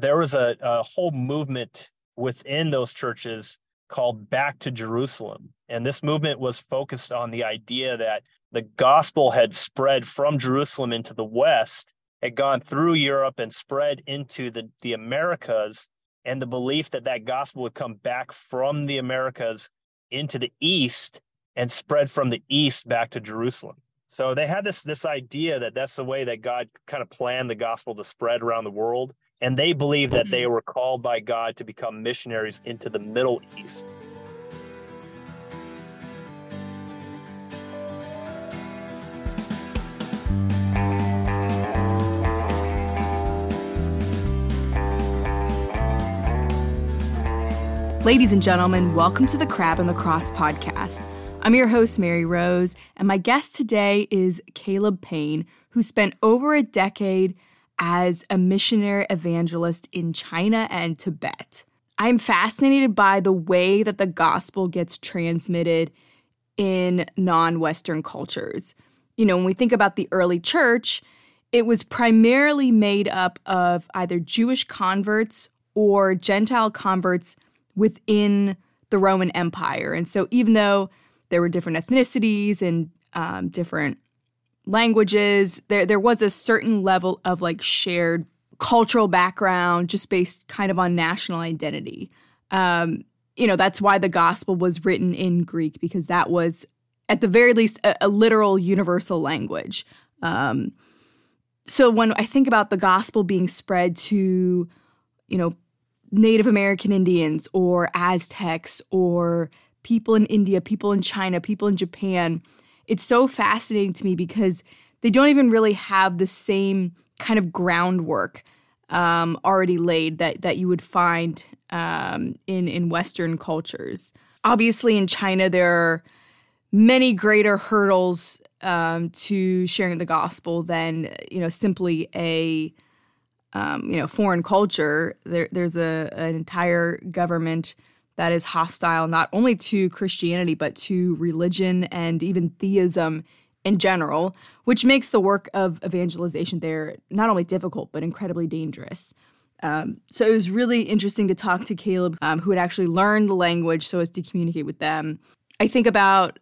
there was a, a whole movement within those churches called Back to Jerusalem. And this movement was focused on the idea that the gospel had spread from Jerusalem into the West, had gone through Europe and spread into the, the Americas, and the belief that that gospel would come back from the Americas into the East and spread from the East back to Jerusalem. So they had this this idea that that's the way that God kind of planned the gospel to spread around the world, and they believed that they mm-hmm. were called by God to become missionaries into the Middle East. Ladies and gentlemen, welcome to the Crab and the Cross podcast. I'm your host, Mary Rose, and my guest today is Caleb Payne, who spent over a decade as a missionary evangelist in China and Tibet. I'm fascinated by the way that the gospel gets transmitted in non Western cultures. You know, when we think about the early church, it was primarily made up of either Jewish converts or Gentile converts within the Roman Empire. And so, even though there were different ethnicities and um, different languages, there there was a certain level of like shared cultural background, just based kind of on national identity. Um, you know, that's why the gospel was written in Greek because that was, at the very least, a, a literal universal language. Um, so when I think about the gospel being spread to, you know, Native American Indians or Aztecs or people in India, people in China, people in Japan. It's so fascinating to me because they don't even really have the same kind of groundwork um, already laid that that you would find um, in in Western cultures. Obviously, in China, there are many greater hurdles um, to sharing the gospel than you know simply a um, you know foreign culture. There, there's a an entire government that is hostile not only to Christianity but to religion and even theism in general, which makes the work of evangelization there not only difficult but incredibly dangerous. Um, so it was really interesting to talk to Caleb, um, who had actually learned the language so as to communicate with them. I think about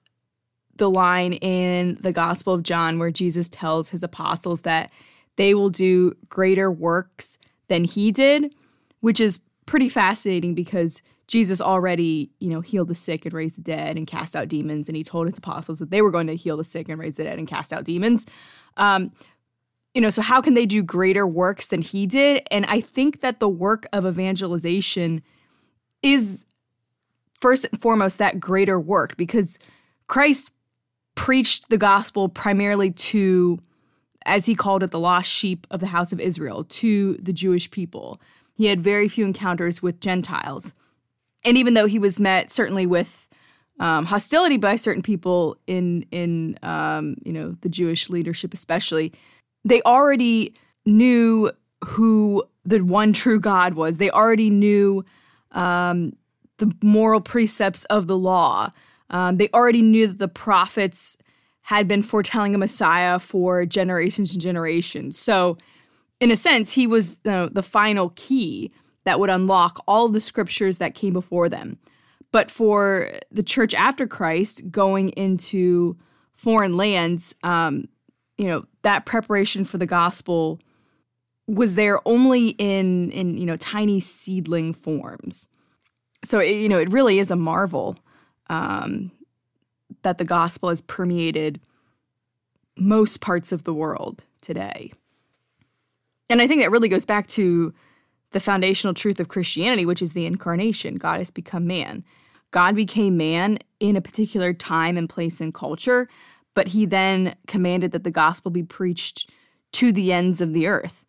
the line in the Gospel of John where Jesus tells his apostles that they will do greater works than he did, which is pretty fascinating because Jesus already, you know, healed the sick and raised the dead and cast out demons, and he told his apostles that they were going to heal the sick and raise the dead and cast out demons. Um, you know, so how can they do greater works than he did? And I think that the work of evangelization is first and foremost that greater work because Christ preached the gospel primarily to as he called it, the lost sheep of the house of Israel, to the Jewish people. He had very few encounters with Gentiles. And even though he was met certainly with um, hostility by certain people in in um, you know the Jewish leadership, especially, they already knew who the one true God was. They already knew um, the moral precepts of the law. Um, they already knew that the prophets had been foretelling a Messiah for generations and generations. So, in a sense, he was the final key that would unlock all the scriptures that came before them. But for the church after Christ going into foreign lands, um, you know, that preparation for the gospel was there only in in you know tiny seedling forms. So it, you know, it really is a marvel um, that the gospel has permeated most parts of the world today. And I think that really goes back to the foundational truth of Christianity, which is the incarnation. God has become man. God became man in a particular time and place and culture, but he then commanded that the gospel be preached to the ends of the earth.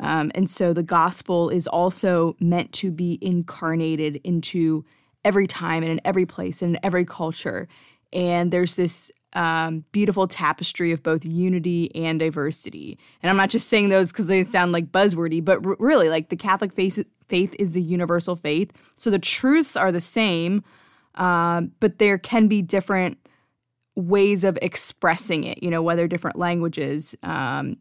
Um, and so the gospel is also meant to be incarnated into every time and in every place and in every culture and there's this um, beautiful tapestry of both unity and diversity. And I'm not just saying those because they sound like buzzwordy, but r- really, like the Catholic faith, faith is the universal faith. So the truths are the same, um, but there can be different ways of expressing it, you know, whether different languages, um,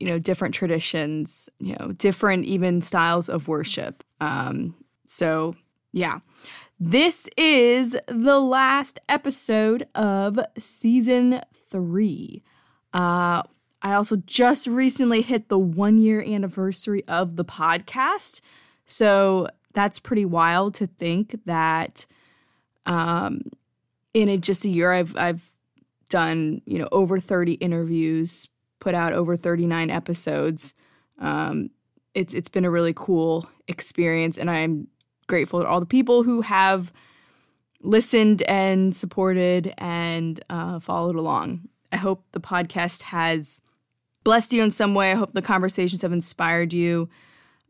you know, different traditions, you know, different even styles of worship. Um, so, yeah. This is the last episode of season three. Uh, I also just recently hit the one year anniversary of the podcast. So that's pretty wild to think that um, in a, just a year, I've, I've done, you know, over 30 interviews, put out over 39 episodes. Um, it's, it's been a really cool experience, and I'm grateful to all the people who have listened and supported and uh, followed along. I hope the podcast has blessed you in some way. I hope the conversations have inspired you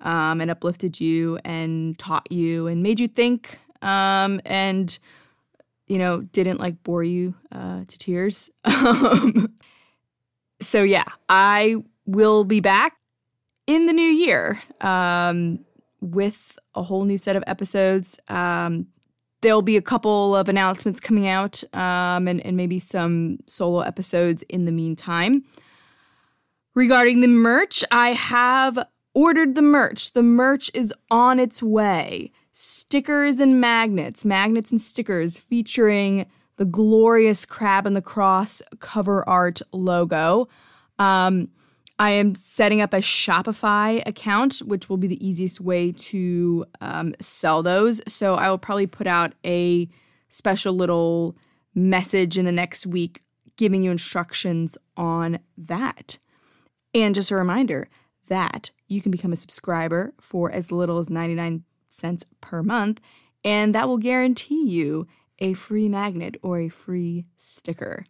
um, and uplifted you and taught you and made you think um, and, you know, didn't like bore you uh, to tears. Um, so, yeah, I will be back in the new year um, with a whole new set of episodes. Um, there'll be a couple of announcements coming out um, and, and maybe some solo episodes in the meantime. Regarding the merch, I have ordered the merch. The merch is on its way. Stickers and magnets, magnets and stickers featuring the glorious Crab and the Cross cover art logo. Um, I am setting up a Shopify account, which will be the easiest way to um, sell those. So I will probably put out a special little message in the next week giving you instructions on that. And just a reminder that you can become a subscriber for as little as 99 cents per month, and that will guarantee you a free magnet or a free sticker.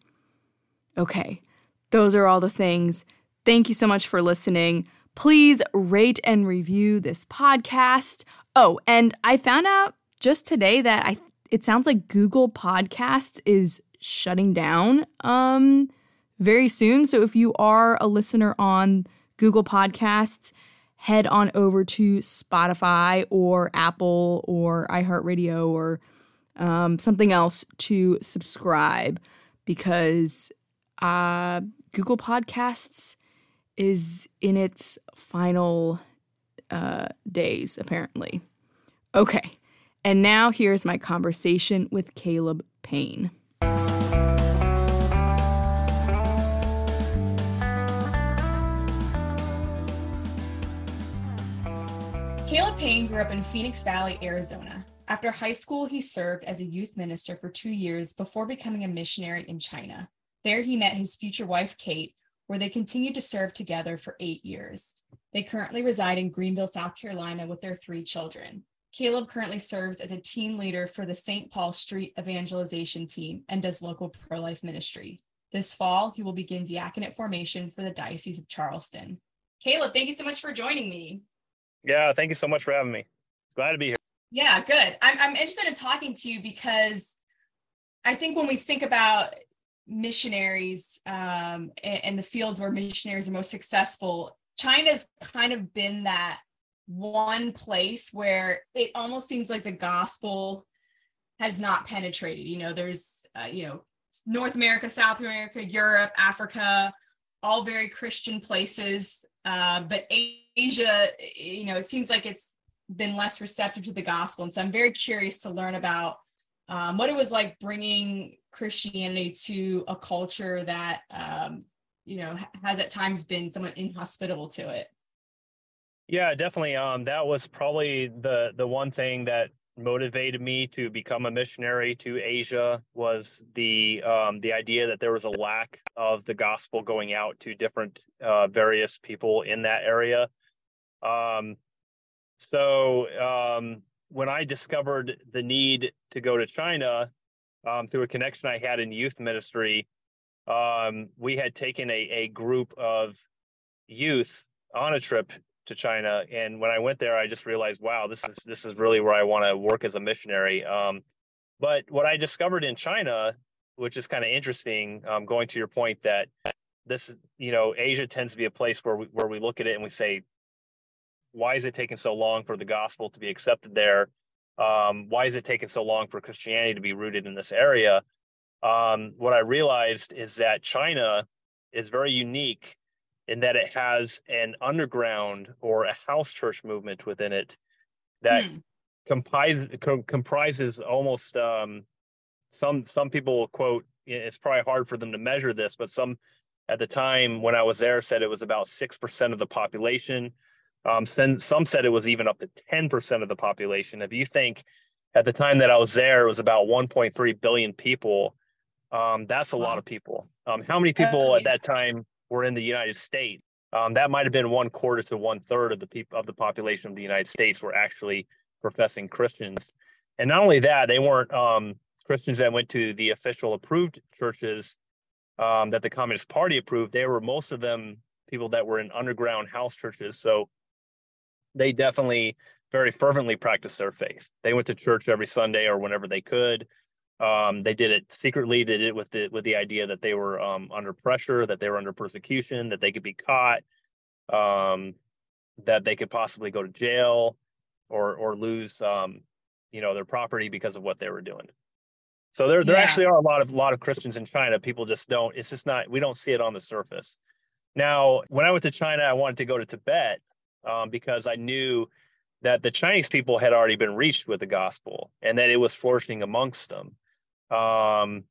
Okay, those are all the things Thank you so much for listening. Please rate and review this podcast. Oh, and I found out just today that I it sounds like Google Podcasts is shutting down um very soon. So if you are a listener on Google Podcasts, head on over to Spotify or Apple or iHeartRadio or um, something else to subscribe because uh, Google Podcasts is in its final uh, days, apparently. Okay, and now here's my conversation with Caleb Payne. Caleb Payne grew up in Phoenix Valley, Arizona. After high school, he served as a youth minister for two years before becoming a missionary in China. There, he met his future wife, Kate, where they continued to serve together for eight years. They currently reside in Greenville, South Carolina, with their three children. Caleb currently serves as a team leader for the St. Paul Street Evangelization Team and does local pro life ministry. This fall, he will begin diaconate formation for the Diocese of Charleston. Caleb, thank you so much for joining me. Yeah, thank you so much for having me. Glad to be here. Yeah, good. I'm, I'm interested in talking to you because I think when we think about missionaries um, and, the fields where missionaries are most successful, China's kind of been that one place where it almost seems like the gospel has not penetrated. You know, there's, uh, you know, North America, South America, Europe, Africa, all very Christian places. Uh, but Asia, you know, it seems like it's been less receptive to the gospel. And so I'm very curious to learn about um, what it was like bringing Christianity to a culture that um, you know has at times been somewhat inhospitable to it. Yeah, definitely. Um, that was probably the the one thing that motivated me to become a missionary to Asia was the um, the idea that there was a lack of the gospel going out to different uh, various people in that area. Um, so um, when I discovered the need to go to China um, through a connection I had in youth ministry, um, we had taken a, a group of youth on a trip to China, and when I went there, I just realized, wow, this is this is really where I want to work as a missionary. Um, but what I discovered in China, which is kind of interesting, um, going to your point that this, you know, Asia tends to be a place where we where we look at it and we say, why is it taking so long for the gospel to be accepted there? Um, why is it taking so long for Christianity to be rooted in this area? Um, what I realized is that China is very unique in that it has an underground or a house church movement within it that hmm. comprises com- comprises almost um, some some people quote it's probably hard for them to measure this, but some at the time when I was there said it was about six percent of the population. Um, some, some said it was even up to ten percent of the population. If you think at the time that I was there, it was about 1.3 billion people. Um, that's a wow. lot of people. Um, how many people uh, at that time were in the United States? Um, that might have been one quarter to one third of the people of the population of the United States were actually professing Christians. And not only that, they weren't um, Christians that went to the official approved churches um, that the Communist Party approved. They were most of them people that were in underground house churches. So they definitely very fervently practiced their faith. They went to church every Sunday or whenever they could. Um, they did it secretly. They did it with the with the idea that they were um, under pressure, that they were under persecution, that they could be caught, um, that they could possibly go to jail, or or lose um, you know their property because of what they were doing. So there there yeah. actually are a lot of lot of Christians in China. People just don't. It's just not. We don't see it on the surface. Now, when I went to China, I wanted to go to Tibet um, because I knew that the Chinese people had already been reached with the gospel and that it was flourishing amongst them. Um,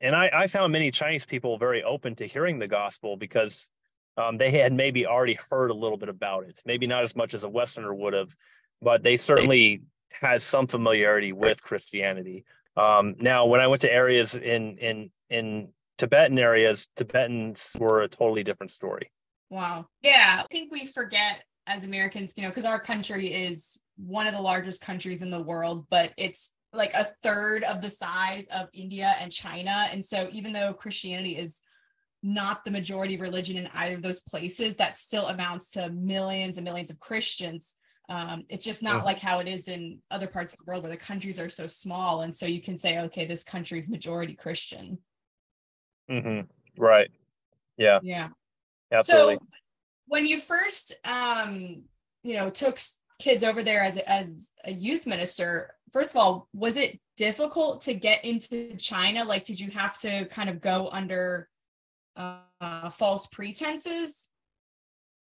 and I, I, found many Chinese people very open to hearing the gospel because um, they had maybe already heard a little bit about it, maybe not as much as a Westerner would have, but they certainly had some familiarity with Christianity. Um, now, when I went to areas in in in Tibetan areas, Tibetans were a totally different story. Wow. Yeah, I think we forget as Americans, you know, because our country is one of the largest countries in the world, but it's like a third of the size of India and China. And so even though Christianity is not the majority religion in either of those places, that still amounts to millions and millions of Christians. Um, it's just not like how it is in other parts of the world where the countries are so small. And so you can say, okay, this country's majority Christian. Mm-hmm. Right. Yeah. Yeah. Absolutely. So when you first um, you know took kids over there as a, as a youth minister first of all was it difficult to get into china? Like did you have to kind of go under uh, false pretenses?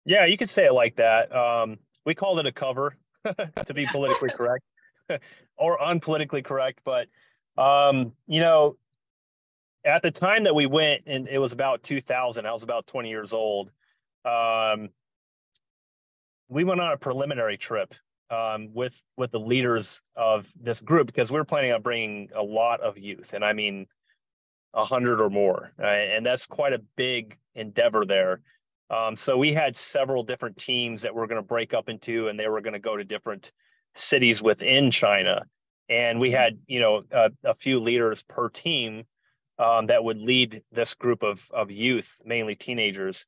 Yeah you could say it like that. Um, we called it a cover to be politically correct or unpolitically correct but um, you know at the time that we went and it was about 2000 i was about 20 years old um, we went on a preliminary trip um, with with the leaders of this group because we were planning on bringing a lot of youth, and I mean, a hundred or more, right? and that's quite a big endeavor there. Um, so we had several different teams that we're going to break up into, and they were going to go to different cities within China, and we had you know a, a few leaders per team um, that would lead this group of of youth, mainly teenagers.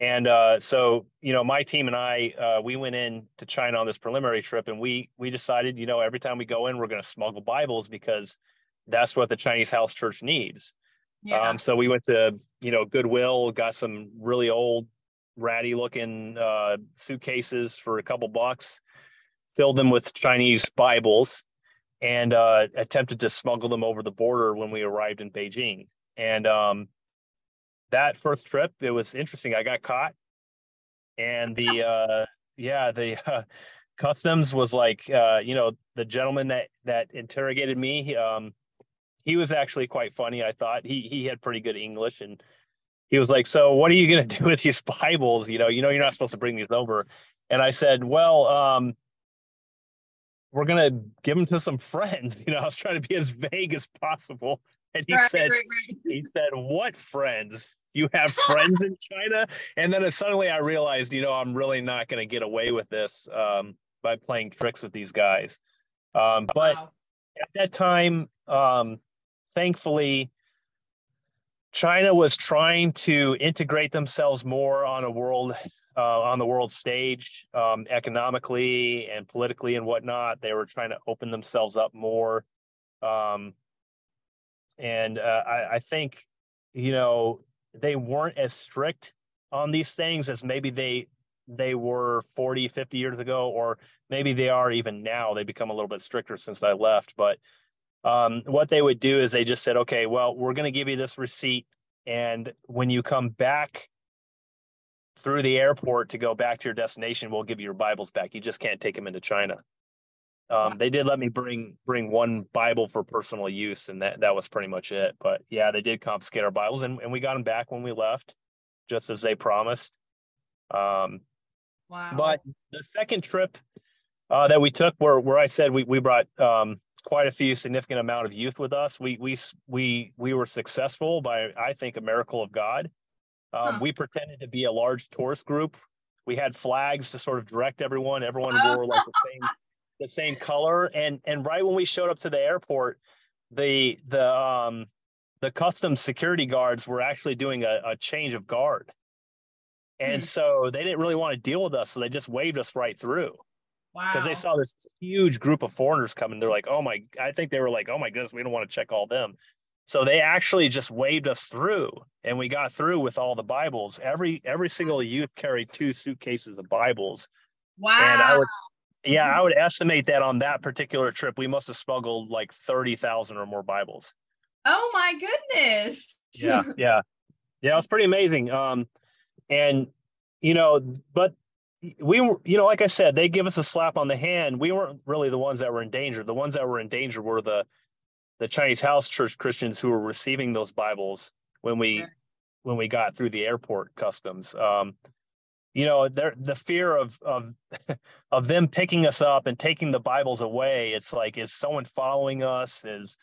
And uh, so, you know, my team and I, uh, we went in to China on this preliminary trip, and we we decided, you know, every time we go in, we're going to smuggle Bibles because that's what the Chinese house church needs. Yeah. Um, so we went to, you know, Goodwill, got some really old, ratty looking uh, suitcases for a couple bucks, filled them with Chinese Bibles, and uh, attempted to smuggle them over the border when we arrived in Beijing. And um, that first trip, it was interesting. I got caught, and the uh, yeah, the uh, customs was like, uh, you know, the gentleman that that interrogated me. He, um, he was actually quite funny. I thought he he had pretty good English, and he was like, "So, what are you going to do with these Bibles? You know, you know, you're not supposed to bring these over." And I said, "Well, um, we're going to give them to some friends." You know, I was trying to be as vague as possible. And he right, said, right, right. "He said, what friends?" You have friends in China. And then suddenly I realized, you know, I'm really not going to get away with this um, by playing tricks with these guys. Um, but wow. at that time, um, thankfully, China was trying to integrate themselves more on a world uh, on the world stage, um, economically and politically and whatnot. They were trying to open themselves up more, um, and uh, I, I, think you know they weren't as strict on these things as maybe they they were 40 50 years ago or maybe they are even now they become a little bit stricter since i left but um, what they would do is they just said okay well we're going to give you this receipt and when you come back through the airport to go back to your destination, we'll give you your Bibles back. You just can't take them into China. Um, they did let me bring bring one Bible for personal use, and that that was pretty much it. But yeah, they did confiscate our Bibles, and, and we got them back when we left, just as they promised. Um, Wow. but the second trip uh, that we took, where where I said we we brought um, quite a few significant amount of youth with us. We we we we were successful by I think a miracle of God. Um, Huh. We pretended to be a large tourist group. We had flags to sort of direct everyone. Everyone Oh. wore like the same the same color. And and right when we showed up to the airport, the the um the customs security guards were actually doing a, a change of guard. And Hmm. so they didn't really want to deal with us, so they just waved us right through wow. because they saw this huge group of foreigners coming. They're like, "Oh my!" I think they were like, "Oh my goodness, we don't want to check all them." So they actually just waved us through, and we got through with all the Bibles. Every every single youth carried two suitcases of Bibles, wow. and I would, yeah, I would estimate that on that particular trip, we must have smuggled like thirty thousand or more Bibles. oh my goodness. yeah yeah yeah it was pretty amazing um and you know but we were you know like i said they give us a slap on the hand we weren't really the ones that were in danger the ones that were in danger were the the chinese house church christians who were receiving those bibles when we Sure. when we got through the airport customs um you know the fear of of of them picking us up and taking the bibles away it's like is someone following us? Is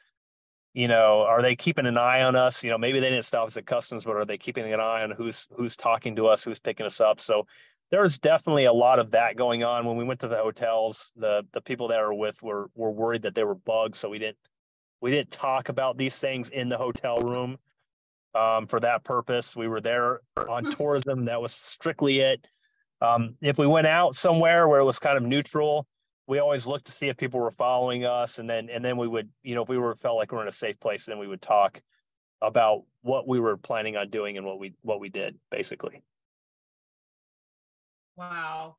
you know are they keeping an eye on us? You know maybe they didn't stop us at customs but are they keeping an eye on who's who's talking to us who's picking us up? So there's definitely a lot of that going on. When we went to the hotels the the people that were with were were worried that they were bugs so we didn't we didn't talk about these things in the hotel room um, for that purpose we were there on Hmm. tourism that was strictly it um, if we went out somewhere where it was kind of neutral we always looked to see if people were following us and then and then we would you know if we were felt like we are in a safe place then we would talk about what we were planning on doing and what we what we did basically Wow.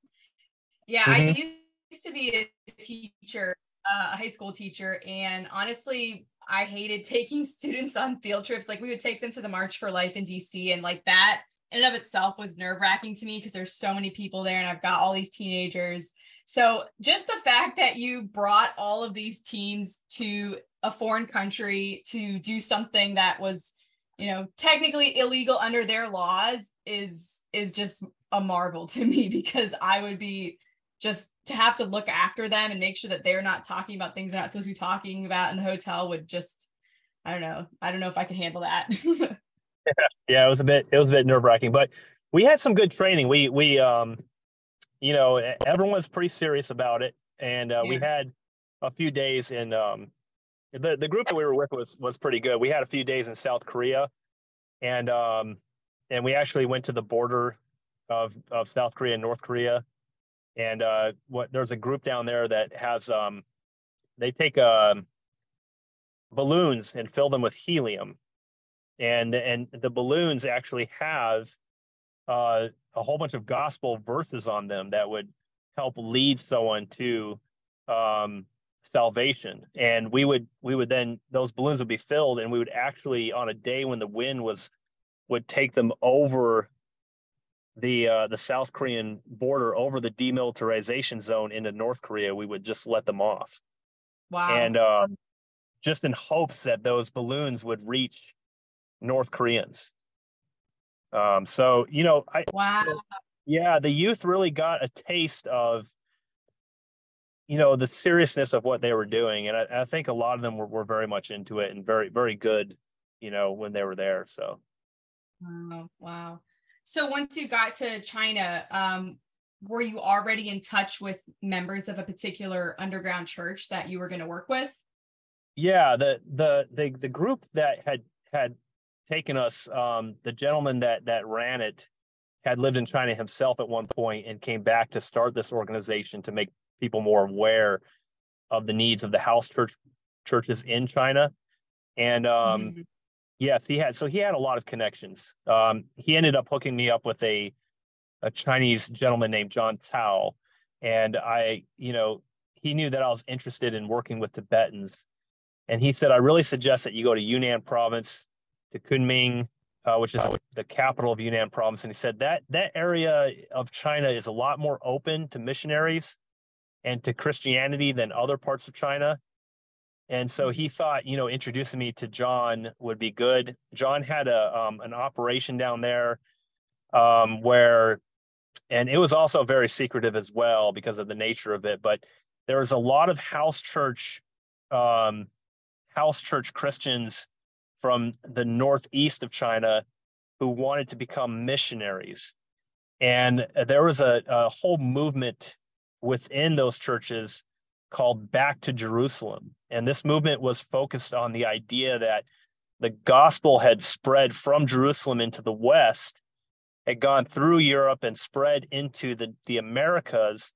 Yeah, Mhm. I used to be a teacher, uh, a high school teacher, and honestly, I hated taking students on field trips. Like we would take them to the March for Life in DC, and like that in and of itself was nerve wracking to me because there's so many people there, and I've got all these teenagers. So just the fact that you brought all of these teens to a foreign country to do something that was, you know, technically illegal under their laws is is just a marvel to me because I would be just to have to look after them and make sure that they're not talking about things they're not supposed to be talking about in the hotel would just I don't know. I don't know if I can handle that. yeah it was a bit it was a bit nerve wracking but we had some good training we we um you know e- everyone was pretty serious about it and uh, we had a few days in um the the group that we were with was was pretty good we had a few days in south korea and um and we actually went to the border of of south korea and north korea and uh what there's a group down there that has um they take um balloons and fill them with helium. And and the balloons actually have uh, a whole bunch of gospel verses on them that would help lead someone to um, salvation. And we would we would then those balloons would be filled and we would actually on a day when the wind was would take them over the uh, the South Korean border over the demilitarization zone into North Korea we would just let them off wow. and um, just in hopes that those balloons would reach North Koreans. Um, so you know, I wow. yeah, the youth really got a taste of you know the seriousness of what they were doing, and I, I think a lot of them were, were very much into it and very very good, you know, when they were there. So Wow. Wow. So once you got to China, um, were you already in touch with members of a particular underground church that you were going to work with? yeah, the the the the group that had had taken us, um, the gentleman that that ran it had lived in China himself at one point and came back to start this organization to make people more aware of the needs of the house church churches in China. And um, Mhm. Yes, he had so he had a lot of connections. Um, he ended up hooking me up with a a Chinese gentleman named John Tao, and I, you know, he knew that I was interested in working with Tibetans, and he said, I really suggest that you go to Yunnan province, to Kunming, uh, which is the capital of Yunnan province. And he said that that area of China is a lot more open to missionaries and to Christianity than other parts of China. And so he thought, you know, introducing me to John would be good. John had a um, an operation down there um, where, and it was also very secretive as well because of the nature of it. But there was a lot of house church, um, house church Christians from the northeast of China who wanted to become missionaries. And there was a, a whole movement within those churches called Back to Jerusalem. And this movement was focused on the idea that the gospel had spread from Jerusalem into the West, had gone through Europe and spread into the, the Americas,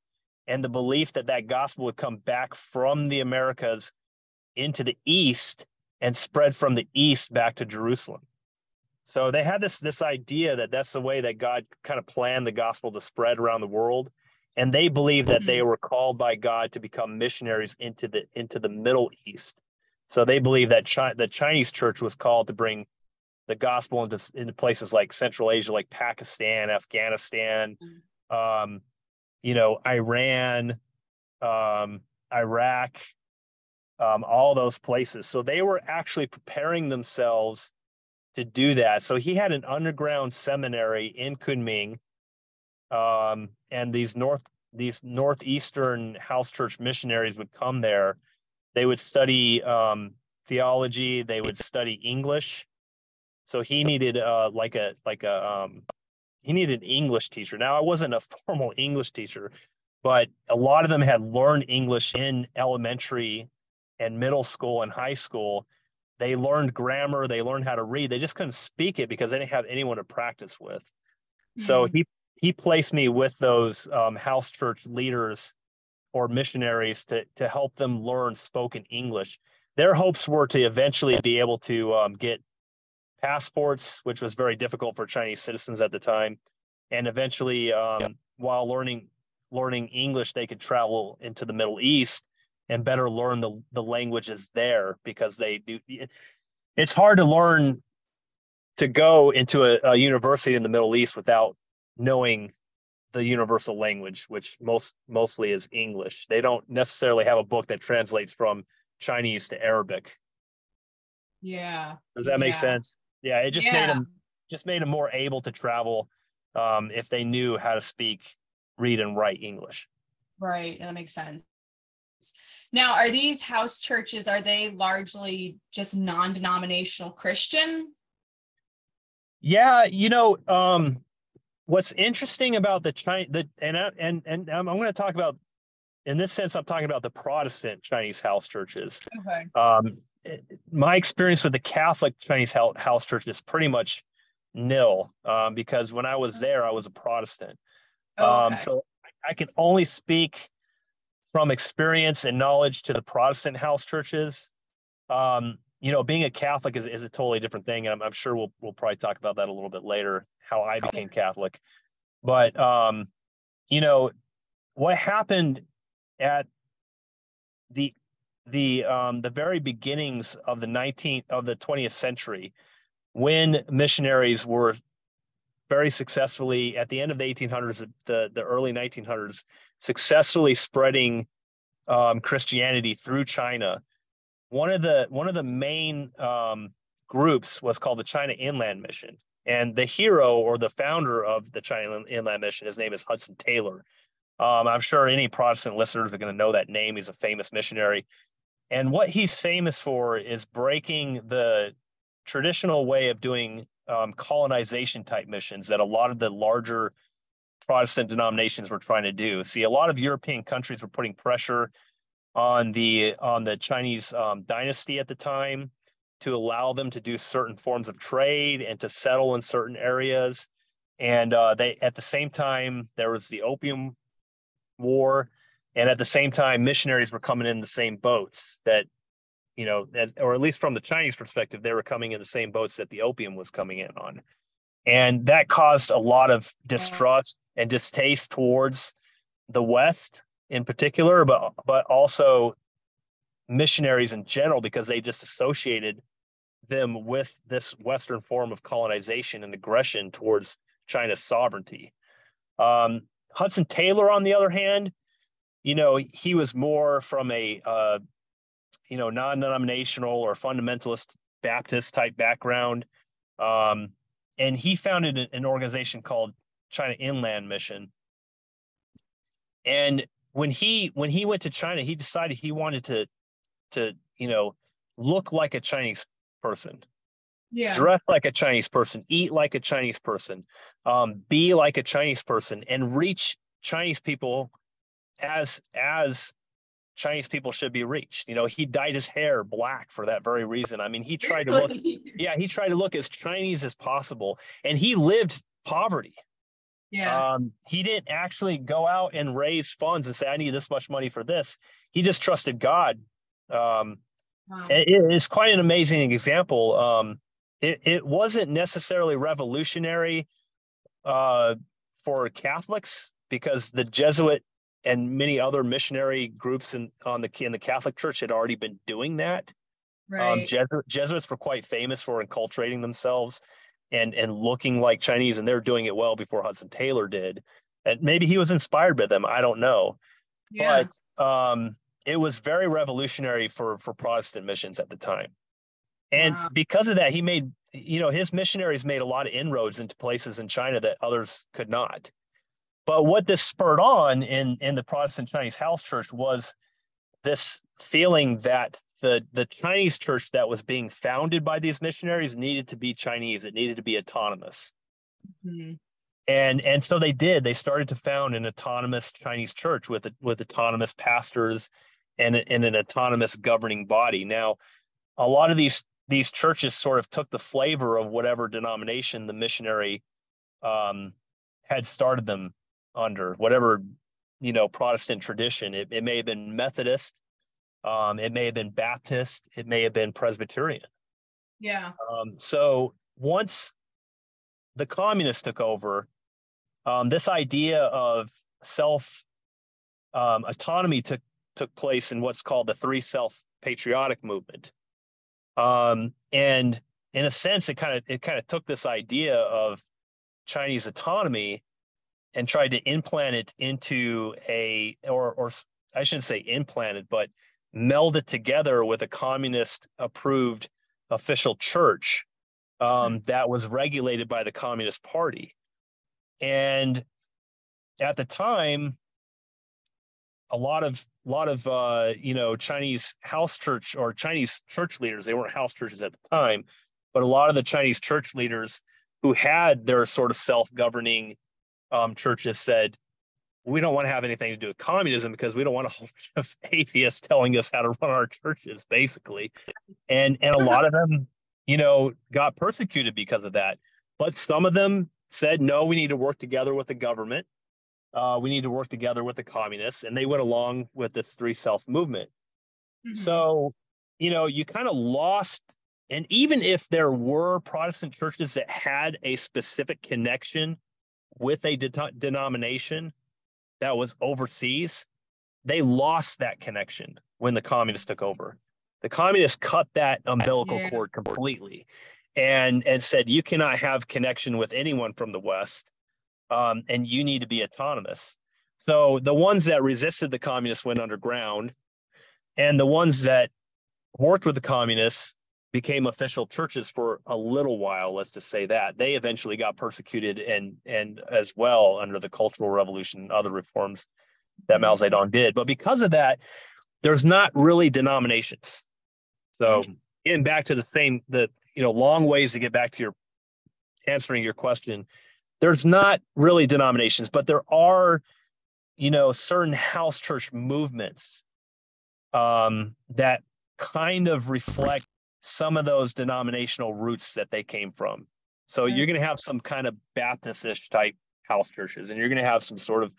and the belief that that gospel would come back from the Americas into the East and spread from the East back to Jerusalem. So they had this this idea that that's the way that God kind of planned the gospel to spread around the world and they believe that they mm-hmm. were called by God to become missionaries into the into the Middle East. So they believe that Chi- the Chinese church was called to bring the gospel into, into places like Central Asia, like Pakistan, Afghanistan, mm. um, you know, Iran, um, Iraq, um, all those places. So they were actually preparing themselves to do that. So he had an underground seminary in Kunming um, and these north these northeastern house church missionaries would come there. They would study um, theology. They would study English. So he needed uh, like a like a um, he needed an English teacher. Now I wasn't a formal English teacher, but a lot of them had learned English in elementary and middle school and high school. They learned grammar. They learned how to read. They just couldn't speak it because they didn't have anyone to practice with. So he he placed me with those um, house church leaders or missionaries to to help them learn spoken English. Their hopes were to eventually be able to um, get passports, which was very difficult for Chinese citizens at the time, and eventually, um, while learning learning English, they could travel into the Middle East and better learn the the languages there because they do. It's hard to learn to go into a, a university in the Middle East without knowing the universal language, which most mostly is English. They don't necessarily have a book that translates from Chinese to Arabic. Yeah. Does that make yeah. sense? Yeah, it just yeah. made them just made them more able to travel um, if they knew how to speak, read, and write English. Right, that makes sense. Now, are these house churches? Are they largely just non-denominational Christian? Yeah, you know, um, what's interesting about the China the and and and I'm, I'm going to talk about in this sense I'm talking about the Protestant Chinese house churches. Okay. Um, my experience with the Catholic Chinese house church is pretty much nil um, because when I was there I was a Protestant. Oh, okay. Um, so I can only speak from experience and knowledge to the Protestant house churches. Um, you know, being a Catholic is, is a totally different thing. And I'm, I'm sure we'll, we'll probably talk about that a little bit later, how I became Catholic. But, um, you know, what happened at the, the, um, the very beginnings of the 19th, of the 20th century, when missionaries were very successfully at the end of the 1800s, the, the early 1900s, successfully spreading um, Christianity through China one of the one of the main um, groups was called the China Inland Mission, and the hero or the founder of the China Inland Mission, his name is Hudson Taylor. Um, I'm sure any Protestant listeners are going to know that name. He's a famous missionary, and what he's famous for is breaking the traditional way of doing um, colonization type missions that a lot of the larger Protestant denominations were trying to do. See, a lot of European countries were putting pressure on the on the Chinese um, dynasty at the time to allow them to do certain forms of trade and to settle in certain areas. And uh, they at the same time there was the Opium War, and at the same time missionaries were coming in the same boats that you know, as, or at least from the Chinese perspective, they were coming in the same boats that the opium was coming in on. And that caused a lot of distrust and distaste towards the West in particular, but but also missionaries in general because they just associated them with this Western form of colonization and aggression towards China's sovereignty. Um, Hudson Taylor, on the other hand, you know, he was more from a, uh, you know, non-denominational or fundamentalist Baptist type background. Um, and he founded an organization called China Inland Mission. And when he when he went to China, he decided he wanted to to you know look like a Chinese person, yeah. dress like a Chinese person, eat like a Chinese person, um, be like a Chinese person, and reach Chinese people as as Chinese people should be reached. You know, he dyed his hair black for that very reason. I mean, he tried to look, yeah, he tried to look as Chinese as possible, and he lived poverty. Yeah. Um, he didn't actually go out and raise funds and say, "I need this much money for this." He just trusted God. Um, wow. it is quite an amazing example. Um, it, it wasn't necessarily revolutionary uh, for Catholics because the Jesuit and many other missionary groups in on the in the Catholic Church had already been doing that. Um, right. Um, Jesuit, Jesuits were quite famous for enculturating themselves and and looking like Chinese, and they're doing it well before Hudson Taylor did. And maybe he was inspired by them. I don't know. Yeah. But um, it was very revolutionary for for Protestant missions at the time. And wow. because of that, he made you know his missionaries made a lot of inroads into places in China that others could not. But what this spurred on in, in the Protestant Chinese house church was this feeling that the, the Chinese church that was being founded by these missionaries needed to be Chinese. It needed to be autonomous. Mm-hmm. And, and so they did. They started to found an autonomous Chinese church with, with autonomous pastors and, and an autonomous governing body. Now, a lot of these these churches sort of took the flavor of whatever denomination the missionary um, had started them under whatever you know protestant tradition it, it may have been methodist um, it may have been baptist it may have been presbyterian. Yeah. Um, so once the communists took over um, this idea of self um, autonomy took took place in what's called the three self patriotic movement. Um, and in a sense it kind of it kind of took this idea of chinese autonomy and tried to implant it into a or or I shouldn't say implanted, but meld it together with a communist approved official church um, mm-hmm. that was regulated by the Communist Party. And at the time, a lot of a lot of uh, you know Chinese house church or Chinese church leaders, they weren't house churches at the time, but a lot of the Chinese church leaders who had their sort of self-governing um, churches said, we don't want to have anything to do with communism because we don't want a whole bunch of atheists telling us how to run our churches, basically. And and a lot of them, you know, got persecuted because of that. But some of them said, no, we need to work together with the government. Uh, we need to work together with the communists, and they went along with this three self movement. Mm-hmm. So, you know, you kind of lost. And even if there were Protestant churches that had a specific connection with a de- denomination that was overseas, they lost that connection when the communists took over. The communists cut that umbilical yeah. cord completely and and said you cannot have connection with anyone from the west um, and you need to be autonomous so the ones that resisted the communists went underground and the ones that worked with the communists became official churches for a little while let's just say that. They eventually got persecuted and and as well under the cultural revolution and other reforms that Mao mm-hmm. Zedong did. But because of that there's not really denominations. So getting back to the same the you know long ways to get back to your answering your question there's not really denominations but there are you know certain house church movements um, that kind of reflect some of those denominational roots that they came from. So you're going to have some kind of Baptistish type house churches, and you're going to have some sort of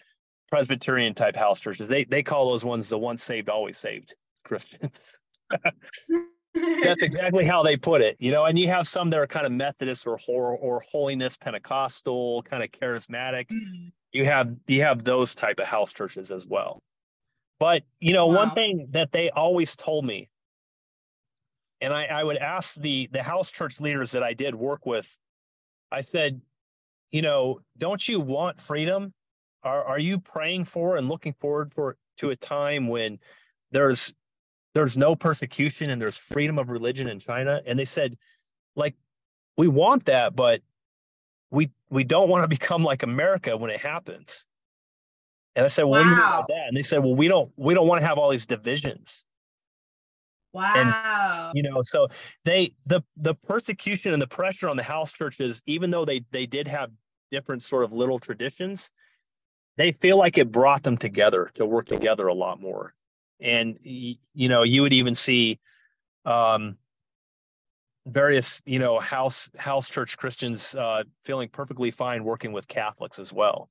Presbyterian type house churches. They they call those ones the once saved, always saved Christians. That's exactly how they put it, you know. And you have some that are kind of Methodist or or, or holiness Pentecostal, kind of charismatic. Mm-hmm. You have you have those type of house churches as well. But you know, wow. one thing that they always told me And I, I would ask the the house church leaders that I did work with, I said, you know, don't you want freedom? Are are you praying for and looking forward for to a time when there's there's no persecution and there's freedom of religion in China? And they said, like, we want that, but we we don't want to become like America when it happens. And I said, well, wow. what do you mean by that? And they said, well, we don't we don't want to have all these divisions. Wow. And, you know, so they the the persecution and the pressure on the house churches, even though they they did have different sort of little traditions, they feel like it brought them together to work together a lot more. And you know, you would even see um various you know house house church christians uh feeling perfectly fine working with catholics as well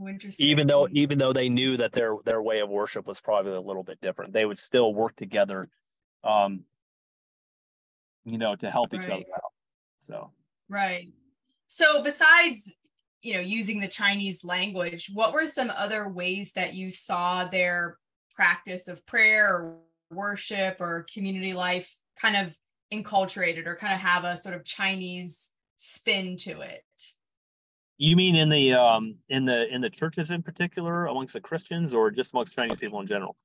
oh, interesting. even though even though they knew that their their way of worship was probably a little bit different they would still work together um you know to help each other out. So. Right. So besides you know using the chinese language what were some other ways that you saw their practice of prayer or worship or community life kind of enculturated or kind of have a sort of chinese spin to it? You mean in the um in the in the churches in particular amongst the christians or just amongst chinese people in general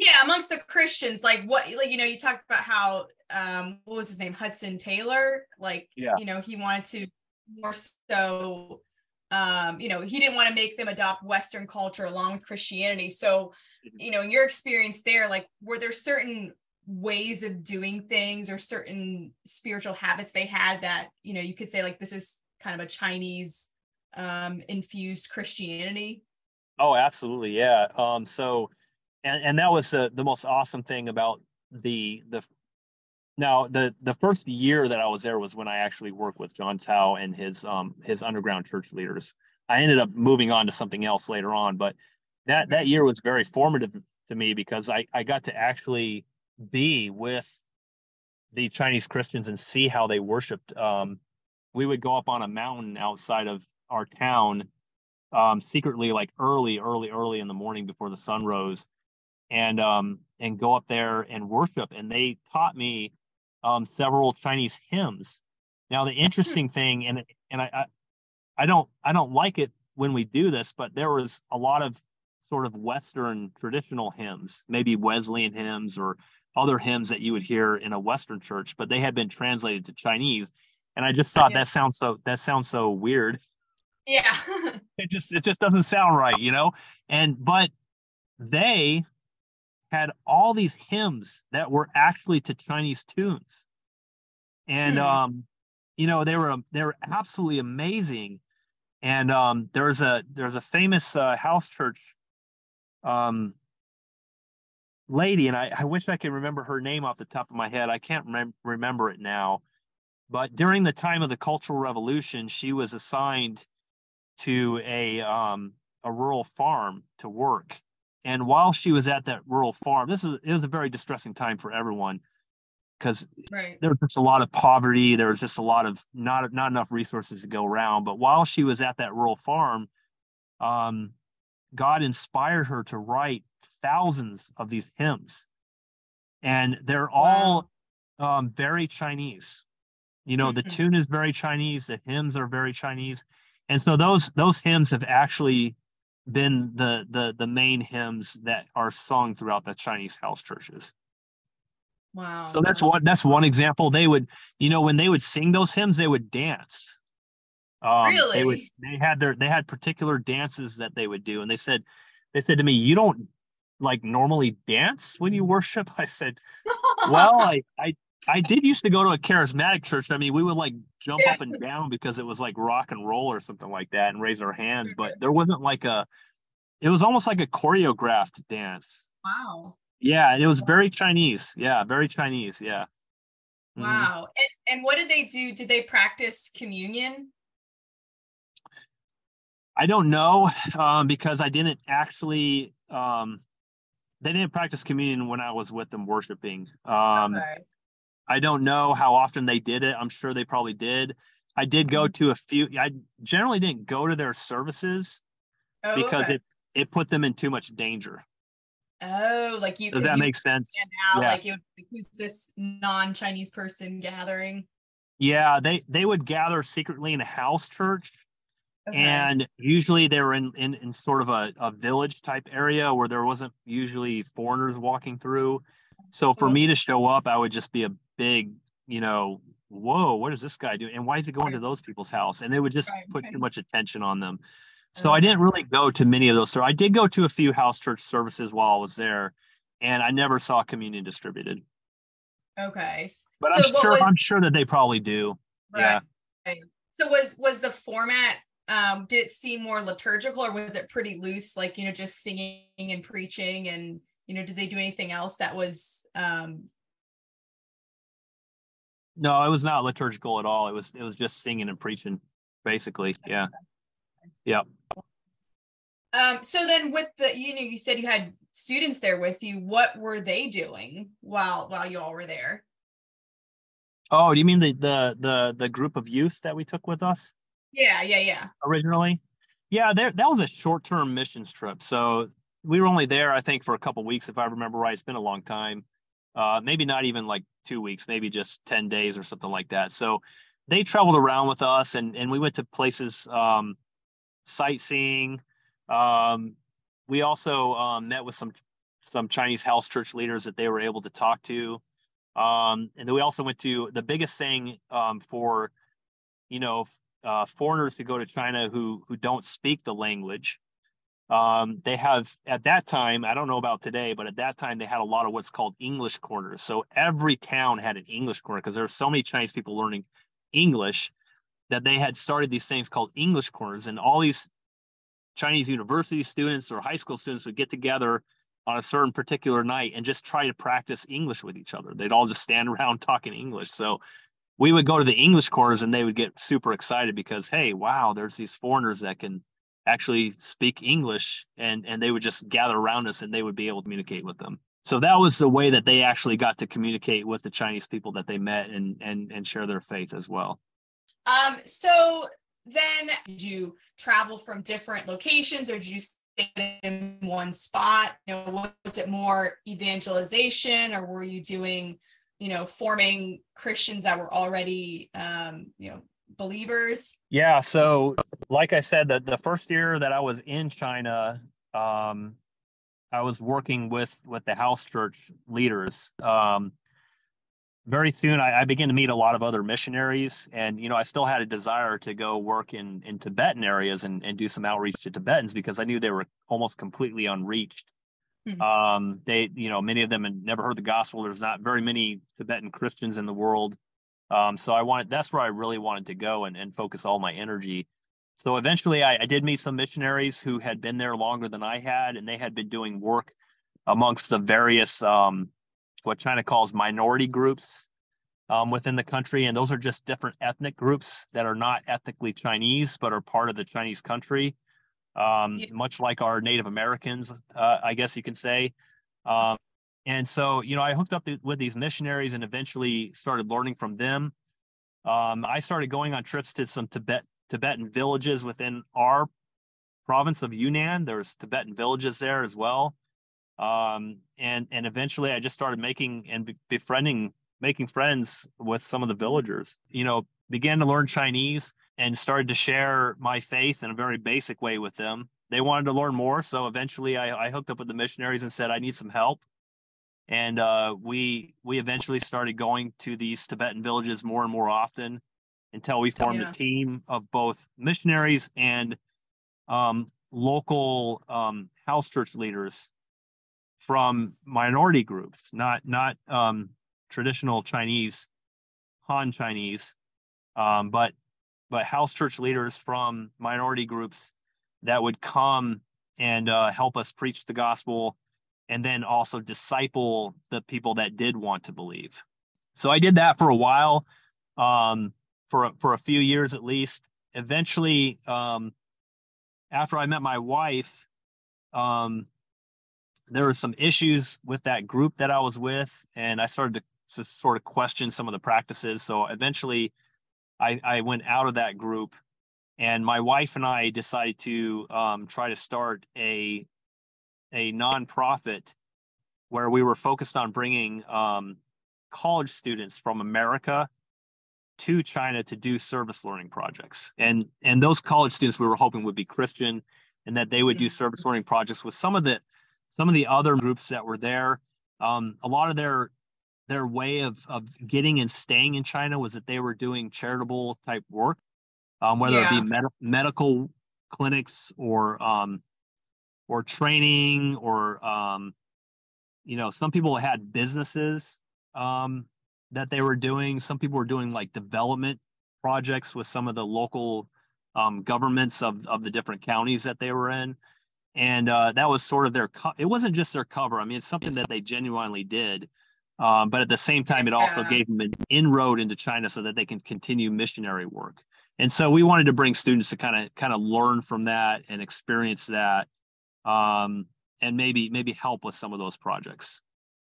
yeah amongst the christians like what like you know you talked about how um what was his name hudson taylor like yeah. you know he wanted to more so um you know he didn't want to make them adopt western culture along with christianity so mm-hmm. you know in your experience there like were there certain ways of doing things or certain spiritual habits they had that you know you could say like this is kind of a chinese um infused christianity oh absolutely yeah um so and, and that was the, the most awesome thing about the the now the the first year that I was there was when I actually worked with John Tao and his um his underground church leaders. I ended up moving on to something else later on, but that that year was very formative to me because I I got to actually be with the Chinese Christians and see how they worshipped. Um, we would go up on a mountain outside of our town um, secretly, like early, early, early in the morning before the sun rose, and um, and go up there and worship. And they taught me um, several Chinese hymns. Now the interesting thing, and and I, I I don't I don't like it when we do this, but there was a lot of sort of Western traditional hymns, maybe Wesleyan hymns or other hymns that you would hear in a Western church, but they had been translated to Chinese. And I just thought yeah. that sounds so that sounds so weird. Yeah. it just it just doesn't sound right, you know? And but they had all these hymns that were actually to Chinese tunes. And hmm. um, you know, they were they were absolutely amazing. And um, there's a there's a famous uh, house church um, lady, and I, I wish I could remember her name off the top of my head. I can't rem- remember it now. But during the time of the Cultural Revolution, she was assigned to a um, a rural farm to work, and while she was at that rural farm, this is it was a very distressing time for everyone because right. there was just a lot of poverty. There was just a lot of not not enough resources to go around. But while she was at that rural farm, um, God inspired her to write thousands of these hymns, and they're all um, very Chinese. You know, the tune is very Chinese. The hymns are very Chinese, and so those those hymns have actually been the the the main hymns that are sung throughout the Chinese house churches. Wow. So that's one that's one example. They would, you know, when they would sing those hymns, they would dance. Um, really? They would. They had their. They had particular dances that they would do, and they said, they said to me, "You don't like normally dance when you worship." I said, "Well, I I I did used to go to a charismatic church. I mean, we would like jump yeah. up and down because it was like rock and roll or something like that and raise our hands, but there wasn't like a it was almost like a choreographed dance. Wow. Yeah, and it was very Chinese. Yeah, very Chinese. Yeah. Mm-hmm. Wow. And and what did they do? Did they practice communion? I don't know um, because I didn't actually um, they didn't practice communion when I was with them worshiping. Um, okay. I don't know how often they did it. I'm sure they probably did. I did go mm-hmm. to a few. I generally didn't go to their services oh, because okay. it it put them in too much danger. Oh, like you does that make sense? Out, yeah. Like it who's this non-Chinese person gathering? Yeah, they they would gather secretly in a house church. Okay. And usually they were in, in, in sort of a, a village type area where there wasn't usually foreigners walking through. So for oh. me to show up, I would just be a big, you know, whoa, what is this guy doing? And why is he going right. to those people's house? And they would just right. put too much attention on them. So I didn't really go to many of those. So I did go to a few house church services while I was there, and I never saw communion distributed. Okay. But so I'm sure was, I'm sure that they probably do. Right. Yeah. So was was the format um did it seem more liturgical or was it pretty loose like you know just singing and preaching and you know did they do anything else that was um no it was not liturgical at all. It was it was just singing and preaching basically. Yeah. Yeah um so then with the you know you said you had students there with you. What were they doing while while you all were there? Oh do you mean the the the the group of youth that we took with us? Yeah yeah yeah. Originally? Yeah there that was a short-term missions trip. So we were only there i think for a couple weeks if i remember right. It's been a long time. Uh maybe not even like two weeks maybe just 10 days or something like that so they traveled around with us and and we went to places um sightseeing um we also um, met with some some Chinese house church leaders that they were able to talk to. Um, and then we also went to the biggest thing um, for, you know, uh, foreigners who go to China who who don't speak the language. Um, they have at that time, I don't know about today, but at that time they had a lot of what's called English corners. So every town had an English corner because there were so many Chinese people learning English that they had started these things called English corners, and all these Chinese university students or high school students would get together on a certain particular night and just try to practice English with each other. They'd all just stand around talking English. So we would go to the English corners and they would get super excited because, hey, wow, there's these foreigners that can actually speak English and, and they would just gather around us and they would be able to communicate with them. So that was the way that they actually got to communicate with the Chinese people that they met and and and share their faith as well. Um, so then did you travel from different locations or did you stay in one spot you know was it more evangelization or were you doing you know forming christians that were already um you know believers? Yeah so like i said that the first year that i was in china um i was working with with the house church leaders. Um very soon I, I, began to meet a lot of other missionaries and you know i still had a desire to go work in in tibetan areas and, and do some outreach to tibetans because i knew they were almost completely unreached. Mm-hmm. um, they you know many of them had never heard the gospel. There's not very many tibetan christians in the world um, so i wanted that's where i really wanted to go and, and focus all my energy so eventually I, I did meet some missionaries who had been there longer than i had and they had been doing work amongst the various um, what China calls minority groups um, within the country. And those are just different ethnic groups that are not ethnically Chinese, but are part of the Chinese country, um, yeah. much like our Native Americans, uh, I guess you can say. Um, and so, you know, I hooked up with these missionaries and eventually started learning from them. Um, I started going on trips to some Tibet Tibetan villages within our province of Yunnan. There's Tibetan villages there as well um, and and eventually I just started making and befriending, making friends with some of the villagers. You know, began to learn Chinese and started to share my faith in a very basic way with them. They wanted to learn more, so eventually I, I hooked up with the missionaries and said I need some help. And uh, we we eventually started going to these Tibetan villages more and more often until we formed yeah. a team of both missionaries and um, local um, house church leaders from minority groups, not not um, traditional Chinese, Han Chinese, um, but but house church leaders from minority groups that would come and uh, help us preach the gospel, and then also disciple the people that did want to believe. So I did that for a while, um, for for a few years at least. Eventually, um, after I met my wife, um, there were some issues with that group that I was with, and I started to, to sort of question some of the practices. So eventually, I, I went out of that group, and my wife and I decided to um, try to start a a nonprofit where we were focused on bringing um, college students from America to China to do service learning projects. And and those college students we were hoping would be Christian and that they would do service learning projects with some of the some of the other groups that were there. Um, a lot of their their way of of getting and staying in China was that they were doing charitable type work, um, whether yeah. it be med- medical clinics or um, or training or um, you know some people had businesses um, that they were doing. Some people were doing like development projects with some of the local um, governments of of the different counties that they were in, and uh, that was sort of their. Co- it wasn't just their cover. I mean, it's something that they genuinely did. Um, but at the same time, it also gave them an inroad into China so that they can continue missionary work. And so we wanted to bring students to kind of kind of learn from that and experience that, um, and maybe maybe help with some of those projects.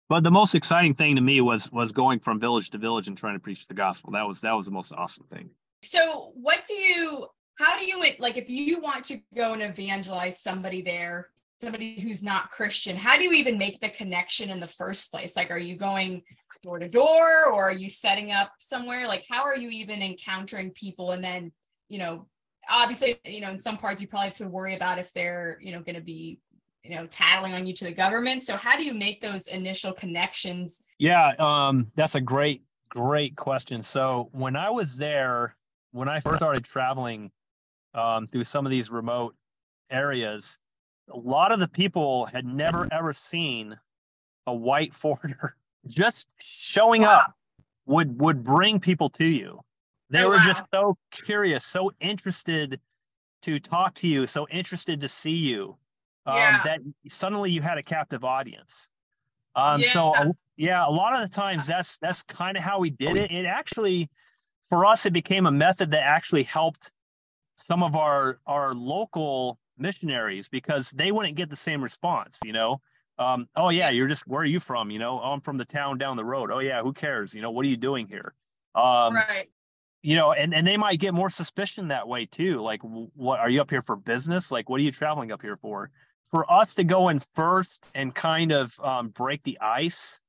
But the most exciting thing to me was was going from village to village and trying to preach the gospel. That was that was the most awesome thing. So, what do you? How do you like if you want to go and evangelize somebody there, somebody who's not Christian? How do you even make the connection in the first place? Like, are you going door to door, or are you setting up somewhere? Like, how are you even encountering people? And then, you know, obviously, you know, in some parts you probably have to worry about if they're, you know, going to be you know tattling on you to the government. So how do you make those initial connections? Yeah um, that's a great great question. So when i was there when i first started traveling um, through some of these remote areas a lot of the people had never ever seen a white foreigner just showing wow. up would would bring people to you they oh, were wow. just so curious so interested to talk to you so interested to see you um, yeah. that suddenly you had a captive audience. Um, yeah. So uh, yeah, a lot of the times that's that's kind of how we did it. It actually, for us, it became a method that actually helped some of our our local missionaries because they wouldn't get the same response. You know, um, oh yeah, you're just where are you from? You know, oh, I'm from the town down the road. Oh yeah, who cares? You know, what are you doing here? Um, right. You know, and and they might get more suspicion that way too. Like, what are you up here for business? Like, what are you traveling up here for? for us to go in first and kind of um, break the ice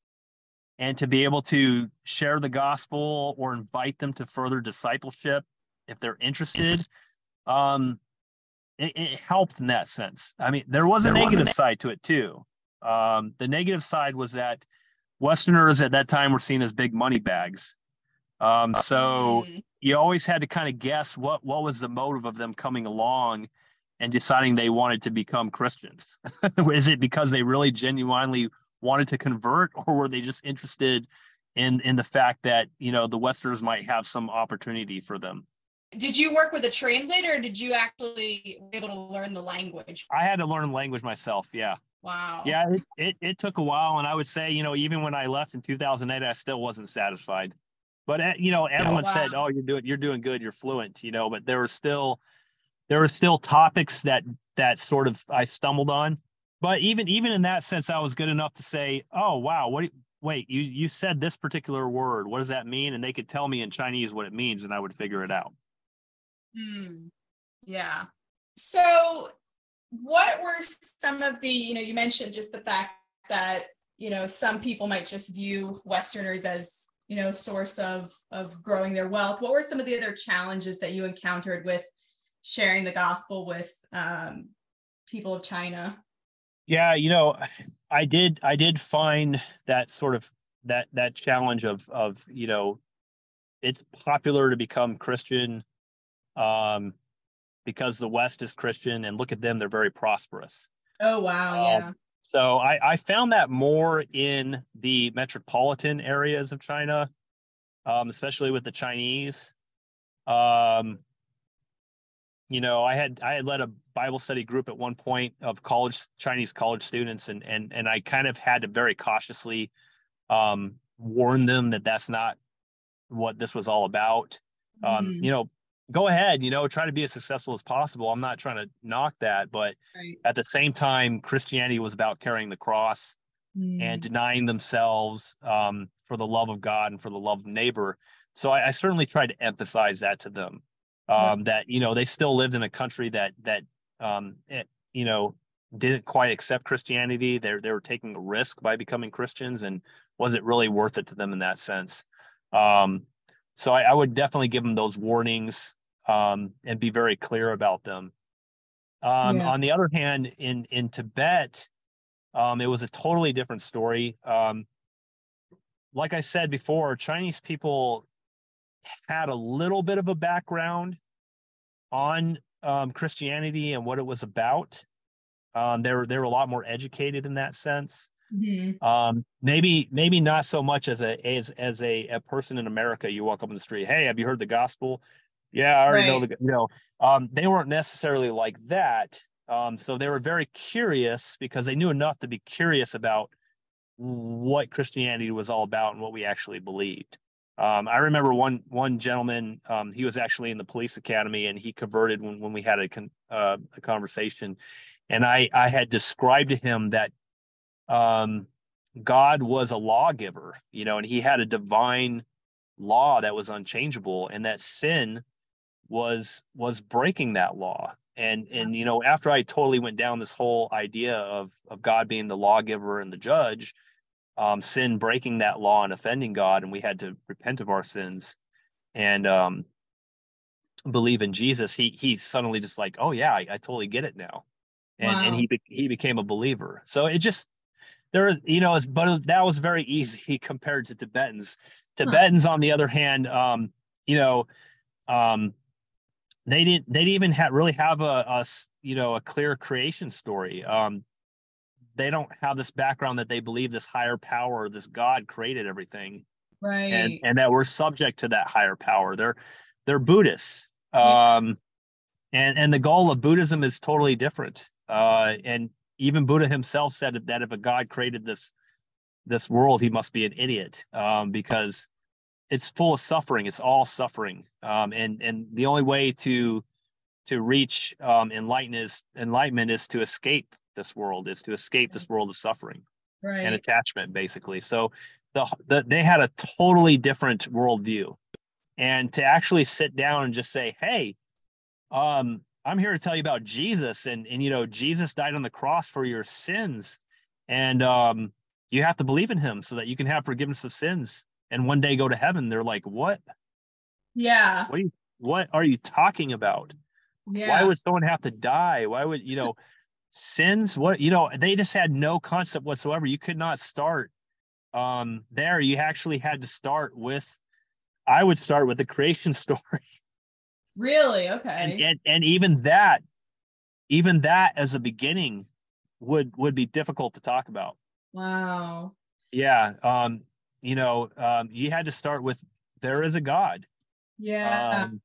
and to be able to share the gospel or invite them to further discipleship if they're interested um, it, it, helped in that sense i mean there was a there negative was a side to it too um, the negative side was that westerners at that time were seen as big money bags um, so mm. you always had to kind of guess what what was the motive of them coming along and deciding they wanted to become Christians? Is it because they really genuinely wanted to convert, or were they just interested in in the fact that you know the Westerners might have some opportunity for them? Did you work with a translator, or did you actually be able to learn the language? I had to learn the language myself. Yeah. Wow. Yeah, it, it, it took a while, and I would say, you know, even when I left in 2008, I still wasn't satisfied. But uh, you know, everyone oh, wow. said, "Oh, you're doing you're doing good, you're fluent," you know. But there was still there were still topics that that sort of I stumbled on. But even even in that sense, I was good enough to say, "Oh wow, what? Wait, you you said this particular word. What does that mean?" And they could tell me in Chinese what it means, and I would figure it out. Hmm. Yeah. So, what were some of the you know you mentioned just the fact that you know some people might just view Westerners as you know source of of growing their wealth. What were some of the other challenges that you encountered with sharing the gospel with um, people of China? Yeah, you know, I did I did find that sort of that that challenge of of you know, it's popular to become Christian um, because the West is Christian, and look at them, they're very prosperous. Oh wow, um, yeah. So I, I found that more in the metropolitan areas of China, um, especially with the Chinese. Um, you know, I had I had led a Bible study group at one point of college Chinese college students, and and and I kind of had to very cautiously um, warn them that that's not what this was all about. Um, mm. You know, go ahead, you know, try to be as successful as possible. I'm not trying to knock that, but right. at the same time, Christianity was about carrying the cross mm. and denying themselves um, for the love of God and for the love of neighbor. So I, I certainly tried to emphasize that to them um, that you know they still lived in a country that that um, it, you know didn't quite accept Christianity. They they were taking a risk by becoming Christians, and was it really worth it to them in that sense? Um, so I, I, would definitely give them those warnings um, and be very clear about them. Um, yeah. On the other hand, in in Tibet, um, it was a totally different story. Um, like I said before, Chinese people had a little bit of a background on um, Christianity and what it was about. Um, they were they were a lot more educated in that sense. Mm-hmm. Um, maybe maybe not so much as a as as a, a person in America. You walk up in the street, hey, have you heard the gospel? Yeah, I already right. know the you know. Um, they weren't necessarily like that. Um, so they were very curious because they knew enough to be curious about what Christianity was all about and what we actually believed. Um, I remember one one gentleman. Um, he was actually in the police academy, and he converted when when we had a con, uh, a conversation, and I I had described to him that um, God was a lawgiver, you know, and He had a divine law that was unchangeable, and that sin was was breaking that law. And and you know, after I totally went down this whole idea of of God being the lawgiver and the judge, um, sin breaking that law and offending God, and we had to repent of our sins and um, believe in Jesus, he he suddenly just like, oh yeah, I, I totally get it now, and wow. and he be, he became a believer. So it just there, you know, but it was, that was very easy compared to Tibetans. Tibetans, huh. on the other hand, um, you know, um, they didn't they didn't even have really have a, a you know a clear creation story. Um, they don't have this background that they believe this higher power, this God created everything. Right. And and that we're subject to that higher power. They're they're Buddhists. Um and and the goal of Buddhism is totally different. Uh and even Buddha himself said that if a God created this this world, he must be an idiot. Um, because it's full of suffering. It's all suffering. Um, and and the only way to to reach um, enlightenment is enlightenment is to escape this world is to escape this world of suffering right. and attachment basically so the, the they had a totally different worldview and to actually sit down and just say hey um i'm here to tell you about jesus and and you know jesus died on the cross for your sins. And um you have to believe in him so that you can have forgiveness of sins and one day go to heaven. They're like what? Yeah. What are you, what are you talking about? Yeah. why would someone have to die? Why would you know sins what you know they just had no concept whatsoever. You could not start um there. You actually had to start with i would start with the creation story really? Okay. and, and, and even that even that as a beginning would would be difficult to talk about. Wow. Yeah um you know um you had to start with there is a god. Yeah. Um,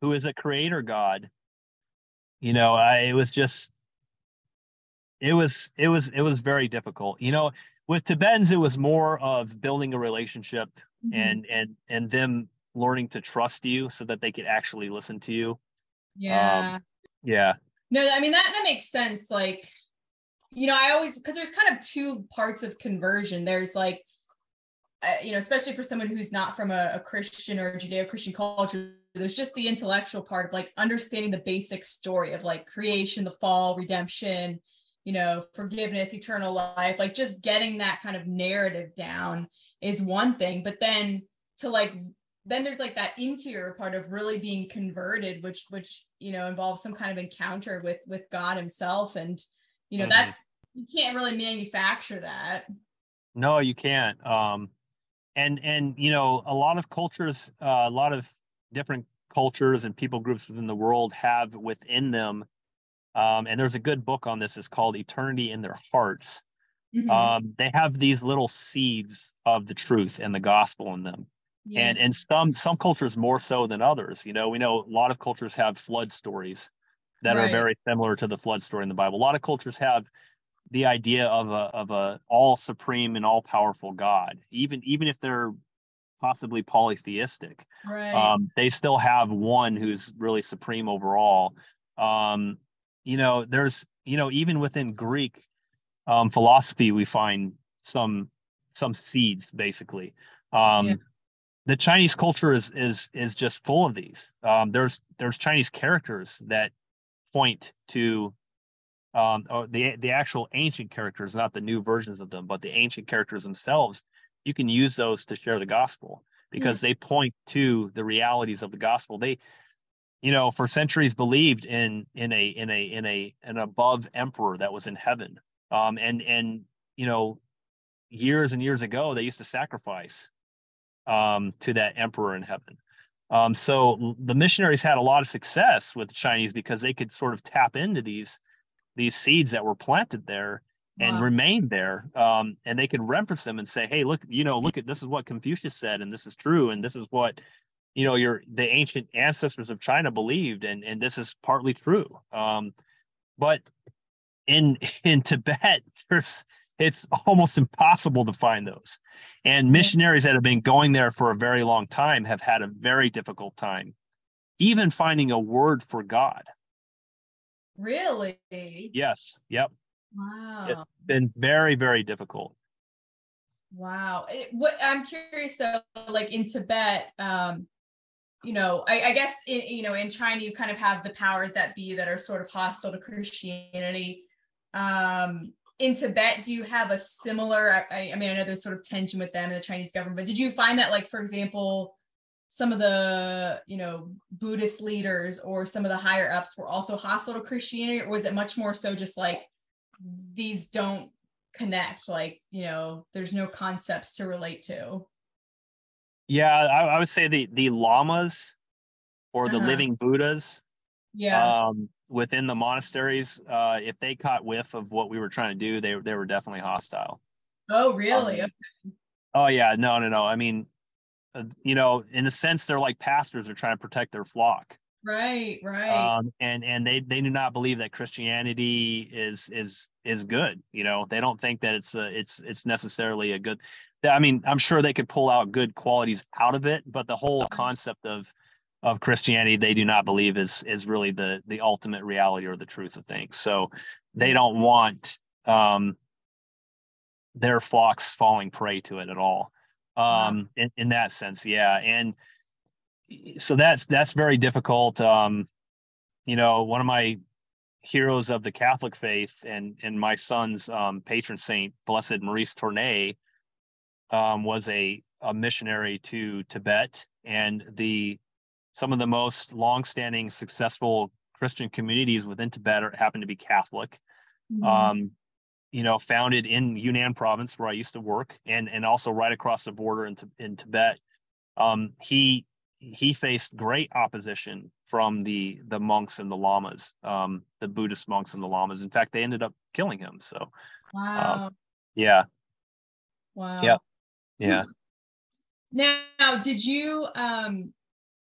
who is a creator god? You know I, it was just it was it was it was very difficult. You know with tibetans it was more of building a relationship mm-hmm. and and and them learning to trust you so that they could actually listen to you. Yeah. Um, yeah. No i mean that that makes sense. Like you know i always because there's kind of two parts of conversion. There's like uh, you know especially for someone who's not from a, a christian or judeo-christian culture there's just the intellectual part of like understanding the basic story of like creation the fall redemption you know, forgiveness, eternal life, like just getting that kind of narrative down is one thing. But then to like, then there's like that interior part of really being converted, which, which, you know, involves some kind of encounter with, with God himself. And, you know, mm-hmm. that's, you can't really manufacture that. No, you can't. Um, and, and, you know, a lot of cultures, uh, a lot of different cultures and people groups within the world have within them um, and there's a good book on this. It's called Eternity in Their Hearts. Mm-hmm. Um, they have these little seeds of the truth and the gospel in them. Yeah. And and some some cultures more so than others. You know, we know a lot of cultures have flood stories that right. are very similar to the flood story in the Bible. A lot of cultures have the idea of a of a all supreme and all powerful God, even even if they're possibly polytheistic. Right. Um, they still have one who's really supreme overall. Um, you know there's you know even within greek um, philosophy we find some some seeds basically um, yeah. The chinese culture is is is just full of these um, there's there's chinese characters that point to um, or the the actual ancient characters, not the new versions of them, but the ancient characters themselves, you can use those to share the gospel because mm. they point to the realities of the gospel. They, you know, for centuries believed in in a in a in a an above emperor that was in heaven. Um, and and you know, years and years ago, they used to sacrifice um, to that emperor in heaven. Um, so the missionaries had a lot of success with the Chinese because they could sort of tap into these these seeds that were planted there and wow. remain there. Um, and they could reference them and say, "Hey, look, you know, look at this is what Confucius said, and this is true, and this is what you know your the ancient ancestors of China believed, and and this is partly true." Um, but in in Tibet, there's it's almost impossible to find those. And missionaries that have been going there for a very long time have had a very difficult time, even finding a word for God. Really? Yes. Yep. Wow. It's been very, very difficult. Wow. It, what I'm curious though, like in Tibet, um, you know, I, I guess in, you know in China you kind of have the powers that be that are sort of hostile to Christianity. Um, in Tibet, do you have a similar? I, I mean, I know there's sort of tension with them and the Chinese government, but did you find that, like, for example, some of the you know Buddhist leaders or some of the higher ups were also hostile to Christianity, or was it much more so just like these don't connect? Like, you know, there's no concepts to relate to. Yeah, I, I would say the the lamas or the uh-huh. living Buddhas. Yeah. Um, within the monasteries, uh, if they caught whiff of what we were trying to do, they they were definitely hostile. Oh, really? Um, okay. Oh yeah, no, no, no. I mean, uh, you know, in a sense, they're like pastors. They're trying to protect their flock. Right, right. Um, and and they they do not believe that Christianity is is is good. You know, they don't think that it's a, it's it's necessarily a good. I mean, I'm sure they could pull out good qualities out of it, but the whole concept of of Christianity they do not believe is is really the the ultimate reality or the truth of things. So they don't want um, their flocks falling prey to it at all. Um, in, in that sense, yeah. And so that's that's very difficult. Um, you know, one of my heroes of the Catholic faith and and my son's um, patron saint, Blessed Maurice Tornay, um, was a a missionary to Tibet, and the some of the most long-standing successful Christian communities within Tibet are, happen to be Catholic. Mm-hmm. Um, you know, founded in Yunnan province where I used to work, and and also right across the border in, in Tibet. Um, he he faced great opposition from the the monks and the lamas, um, the Buddhist monks and the lamas. In fact, they ended up killing him. So, uh, wow, yeah, wow, yeah, yeah. Now, did you um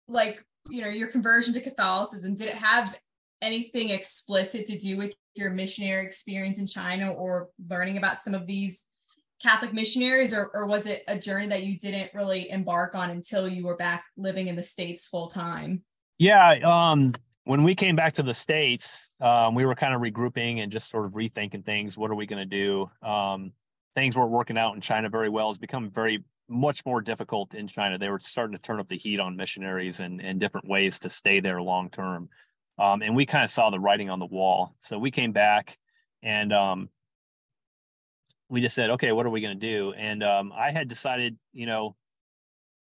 like you know your conversion to catholicism did it have anything explicit to do with your missionary experience in china or learning about some of these catholic missionaries? Or, or was it a journey that you didn't really embark on until you were back living in the states full time? Yeah um when we came back to the states um, we were kind of regrouping and just sort of rethinking things. What are we going to do? Um, things weren't working out in china very well it's become very much more difficult in China. They were starting to turn up the heat on missionaries and, and different ways to stay there long term. Um, and we kind of saw the writing on the wall. So we came back and um, we just said, okay, what are we going to do? And um, I had decided, you know,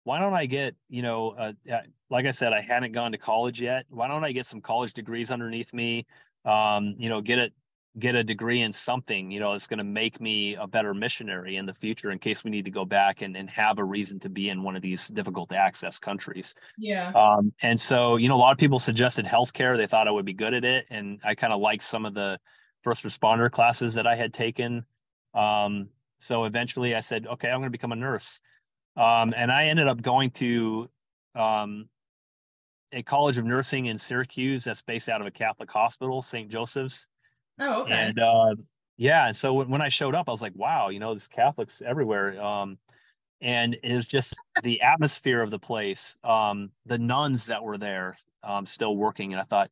why don't I get, you know, uh, uh, like I said, I hadn't gone to college yet. Why don't I get some college degrees underneath me? Um, you know, get it get a degree in something you know it's going to make me a better missionary in the future in case we need to go back and, and have a reason to be in one of these difficult to access countries. Yeah. Um, and so you know a lot of people suggested healthcare. They thought i would be good at it and i kind of liked some of the first responder classes that i had taken. Um, so eventually i said okay i'm going to become a nurse. Um, and i ended up going to um, a college of nursing in syracuse that's based out of a catholic hospital st joseph's Oh, okay. And uh, yeah, so when I showed up, I was like, wow, you know, there's Catholics everywhere. Um, and it was just the atmosphere of the place, um, the nuns that were there um, still working. And I thought,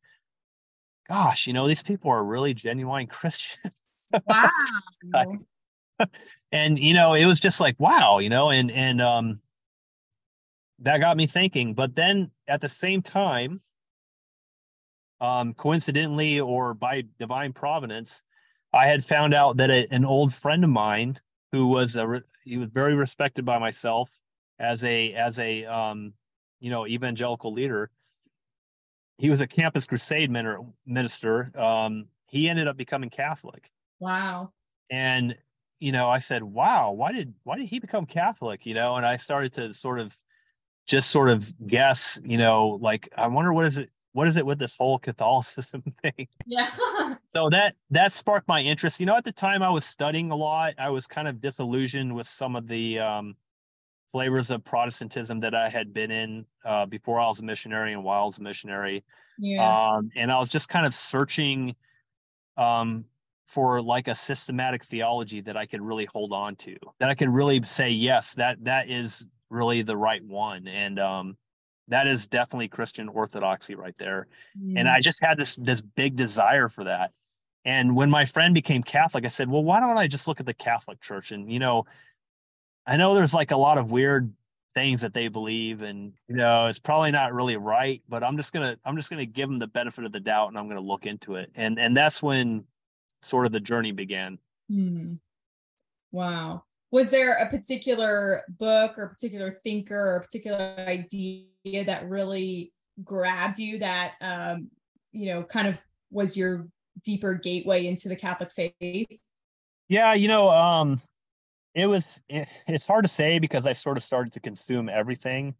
gosh, you know, these people are really genuine Christians. Wow. and you know, it was just like, wow, you know, and and um that got me thinking. But then at the same time, um, coincidentally or by divine providence, I had found out that a, an old friend of mine who was a he was very respected by myself as a as a um, you know evangelical leader. He was a campus crusade minister. Um, he ended up becoming Catholic. Wow. And you know, I said, "Wow, why did why did he become Catholic?" You know, and I started to sort of just sort of guess. You know, like I wonder what is it what is it with this whole Catholicism thing? Yeah. so that that sparked my interest. You know, at the time I was studying a lot. I was kind of disillusioned with some of the um, flavors of Protestantism that I had been in uh, before I was a missionary and while I was a missionary. Yeah. Um, and I was just kind of searching um, for like a systematic theology that I could really hold on to, that I could really say, yes, that that is really the right one. And um, that is definitely Christian orthodoxy right there. Mm. And I just had this this big desire for that. And when my friend became Catholic, I said, well, why don't I just look at the Catholic Church? And you know, I know there's like a lot of weird things that they believe, and you know, it's probably not really right, but I'm just gonna I'm just gonna give them the benefit of the doubt, and I'm gonna look into it. And and that's when sort of the journey began. Mm. Wow was there a particular book or a particular thinker or a particular idea that really grabbed you that um, you know kind of was your deeper gateway into the catholic faith yeah you know um it was it, it's hard to say because i sort of started to consume everything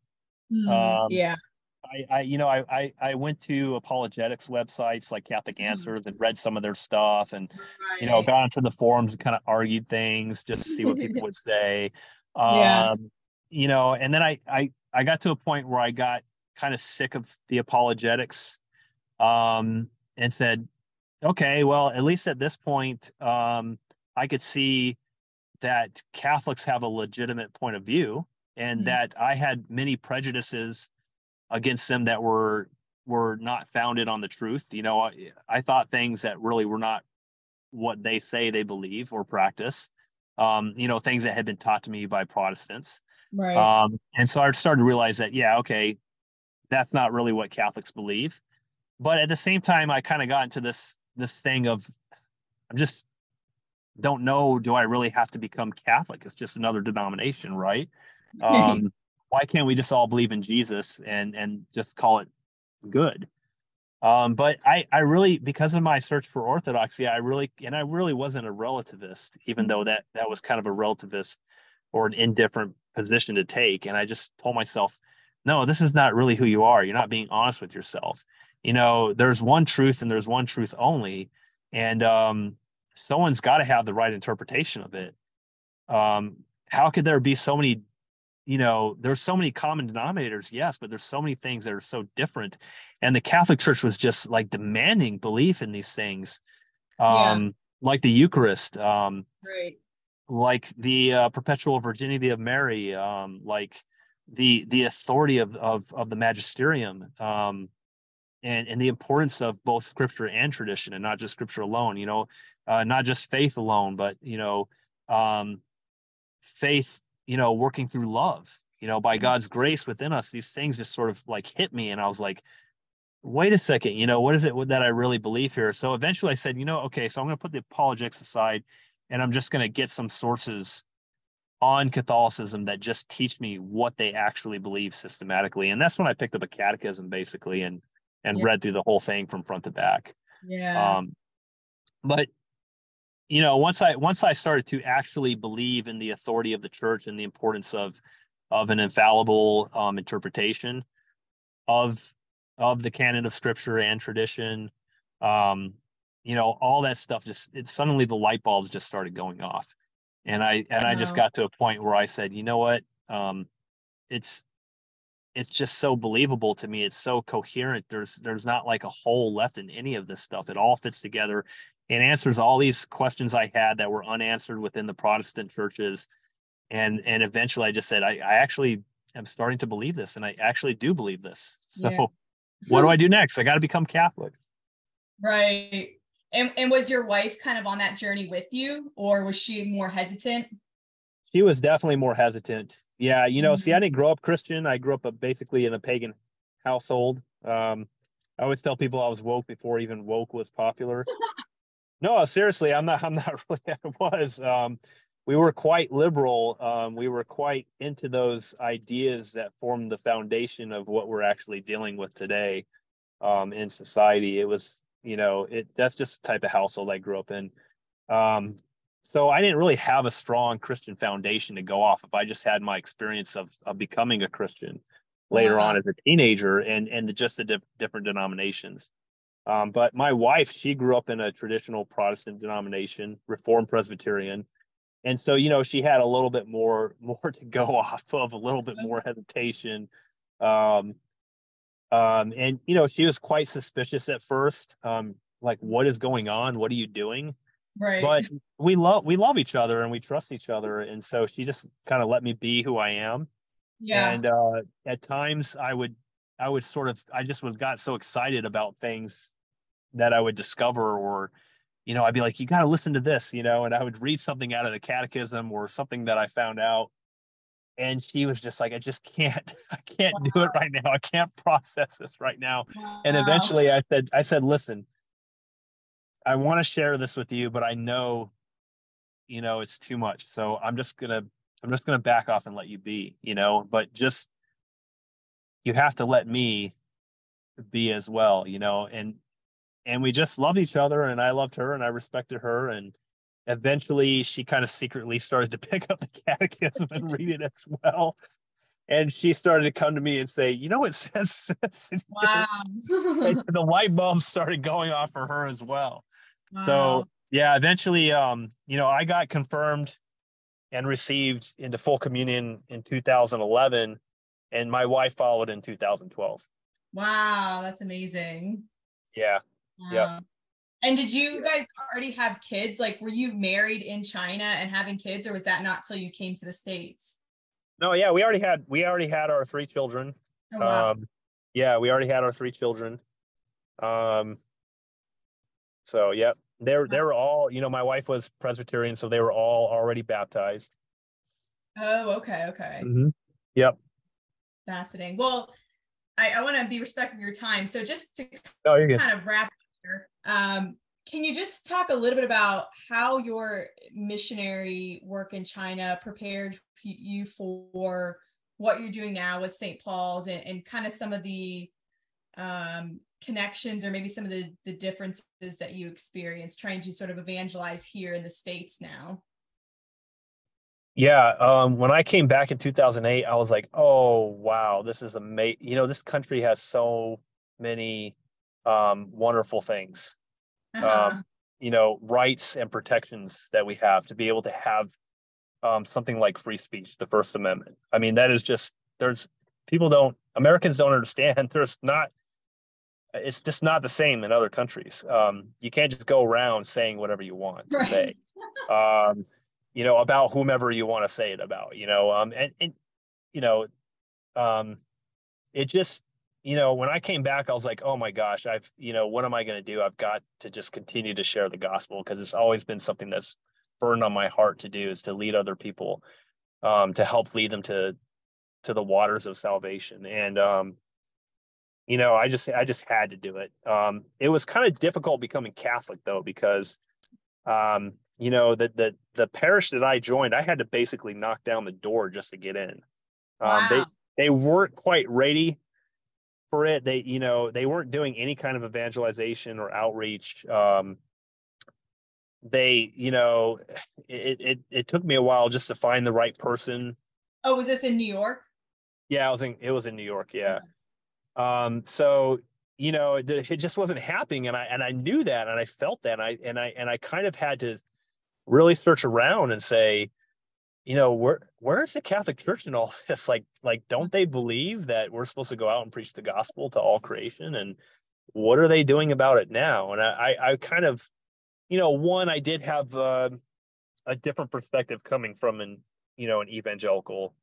mm, um, yeah I, I, you know, I, I, I went to apologetics websites like Catholic mm-hmm. Answers and read some of their stuff, and right. you know, got into the forums and kind of argued things just to see what people would say. Yeah. Um, you know, and then I, I, I got to a point where I got kind of sick of the apologetics, um, and said, okay, well, at least at this point, um, I could see that Catholics have a legitimate point of view, and mm-hmm. that I had many prejudices against them that were were not founded on the truth. You know, I, I thought things that really were not what they say they believe or practice. Um, you know, things that had been taught to me by Protestants. Right. Um, and so I started to realize that, yeah, okay, that's not really what Catholics believe. But at the same time, I kind of got into this this thing of I'm just don't know, do I really have to become Catholic? It's just another denomination, right? Um, why can't we just all believe in Jesus and and just call it good? Um, but I I really because of my search for orthodoxy, I really and I really wasn't a relativist, even though that that was kind of a relativist or an indifferent position to take. And I just told myself, no, this is not really who you are. You're not being honest with yourself. You know, there's one truth and there's one truth only, and um, someone's got to have the right interpretation of it. Um, how could there be so many you know there's so many common denominators yes but there's so many things that are so different and the catholic church was just like demanding belief in these things um yeah. like the eucharist um right like the uh, perpetual virginity of mary um like the the authority of of of the magisterium um and and the importance of both scripture and tradition and not just scripture alone you know uh, not just faith alone but you know um faith you know, working through love, you know, by. God's grace within us, these things just sort of like hit me. And I was like, wait a second, you know, what is it that I really believe here? So eventually I said, you know, okay, so I'm going to put the apologetics aside and I'm just going to get some sources on Catholicism that just teach me what they actually believe systematically. And that's when I picked up a catechism basically and and yeah. read through the whole thing from front to back. Yeah. Um, but you know once i once i started to actually believe in the authority of the church and the importance of of an infallible um, interpretation of of the canon of scripture and tradition um, you know all that stuff just it suddenly the light bulbs just started going off and i and i just got to a point where i said you know what um, it's it's just so believable to me it's so coherent there's there's not like a hole left in any of this stuff it all fits together and answers all these questions I had that were unanswered within the Protestant churches. And and eventually I just said, I, I actually am starting to believe this and I actually do believe this. So yeah. what do I do next? I got to become Catholic. Right. And and was your wife kind of on that journey with you or was she more hesitant? She was definitely more hesitant. Yeah, you know, mm-hmm. see, I mm-hmm. didn't grow up Christian. I grew up basically in a pagan household. Um, I always tell people I was woke before even woke was popular. no, seriously, I'm not. I'm not really. I was. Um, we were quite liberal. Um, we were quite into those ideas that formed the foundation of what we're actually dealing with today um, in society. It was, you know, it that's just the type of household I grew up in. Um, so I didn't really have a strong Christian foundation to go off if I just had my experience of, of becoming a Christian later on as a teenager and and just the diff- different denominations. Um, but my wife, she grew up in a traditional Protestant denomination, Reformed Presbyterian, and so you know she had a little bit more more to go off of, a little bit more hesitation, um, um, and you know she was quite suspicious at first, um, like what is going on? What are you doing? Right. But we love we love each other and we trust each other, and so she just kind of let me be who I am yeah. and uh, at times I would I would sort of I just was got so excited about things that I would discover or you know I'd be like you got to listen to this you know and I would read something out of the catechism or something that I found out and she was just like I just can't I can't wow. do it right now. I can't process this right now. Wow. and eventually I said I said listen I want to share this with you but I know you know it's too much. So I'm just going to I'm just going to back off and let you be, you know, but just you have to let me be as well, you know, and and we just loved each other and I loved her and I respected her and eventually she kind of secretly started to pick up the catechism and read it as well. And she started to come to me and say, you know, it says wow. the light bulb started going off for her as well. Wow. So yeah, eventually, um, you know, I got confirmed and received into full communion in 2011 and my wife followed in 2012 wow that's amazing yeah wow. yeah and did you guys already have kids? Like were you married in china and having kids or was that not till you came to the states? No yeah we already had we already had our three children. Oh, wow. um yeah we already had our three children. Um so yeah they're they were all you know my wife was presbyterian so they were all already baptized. Oh okay okay. Mm-hmm. yep. Fascinating. Well i, I want to be respectful of your time so just to oh, kind good. of wrap um, can you just talk a little bit about how your missionary work in china prepared you for what you're doing now with st paul's and, and kind of some of the um, connections or maybe some of the the differences that you experience trying to sort of evangelize here in the states now? Yeah um, when i came back in 2008 i was like oh wow this is amazing you know this country has so many um, wonderful things uh-huh. um, you know rights and protections that we have to be able to have um, something like free speech the first amendment i mean that is just there's people don't americans don't understand there's not it's just not the same in other countries. Um, you can't just go around saying whatever you want to right. say, um, you know, about whomever you want to say it about, you know, um, and, and, you know, um, it just, you know, when I came back, I was like, oh my gosh, I've, you know, what am I going to do? I've got to just continue to share the gospel because it's always been something that's burned on my heart to do is to lead other people, um, to help lead them to, to the waters of salvation. And, um, you know, I just I just had to do it. Um, it was kind of difficult becoming Catholic though because, um, you know, the the the parish that I joined, I had to basically knock down the door just to get in. Um, wow. They they weren't quite ready for it. They you know they weren't doing any kind of evangelization or outreach. Um, they you know it, it it took me a while just to find the right person. Oh, was this in New York? Yeah, I was in it was in New York. Yeah. Okay. Um, so you know, it, it just wasn't happening, and I and I knew that, and I felt that, and I and I and I kind of had to really search around and say, you know, where where's the Catholic Church in all this? Like, like, don't they believe that we're supposed to go out and preach the gospel to all creation? And what are they doing about it now? And I, I kind of, you know, one, I did have uh, a different perspective coming from an, you know, an evangelical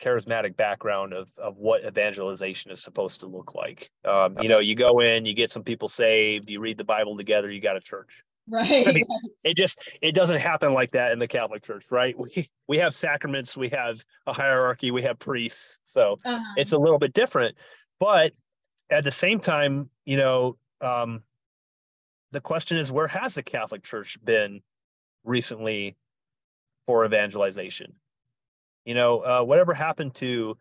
charismatic background of of what evangelization is supposed to look like. Um, you know, you go in, you get some people saved, you read the Bible together, you got a church. Right. I mean, it just it doesn't happen like that in the Catholic Church, right? We we have sacraments, we have a hierarchy, we have priests, so uh-huh. it's a little bit different. But at the same time, you know, um, the question is, where has the Catholic Church been recently for evangelization? You know, uh, whatever happened to,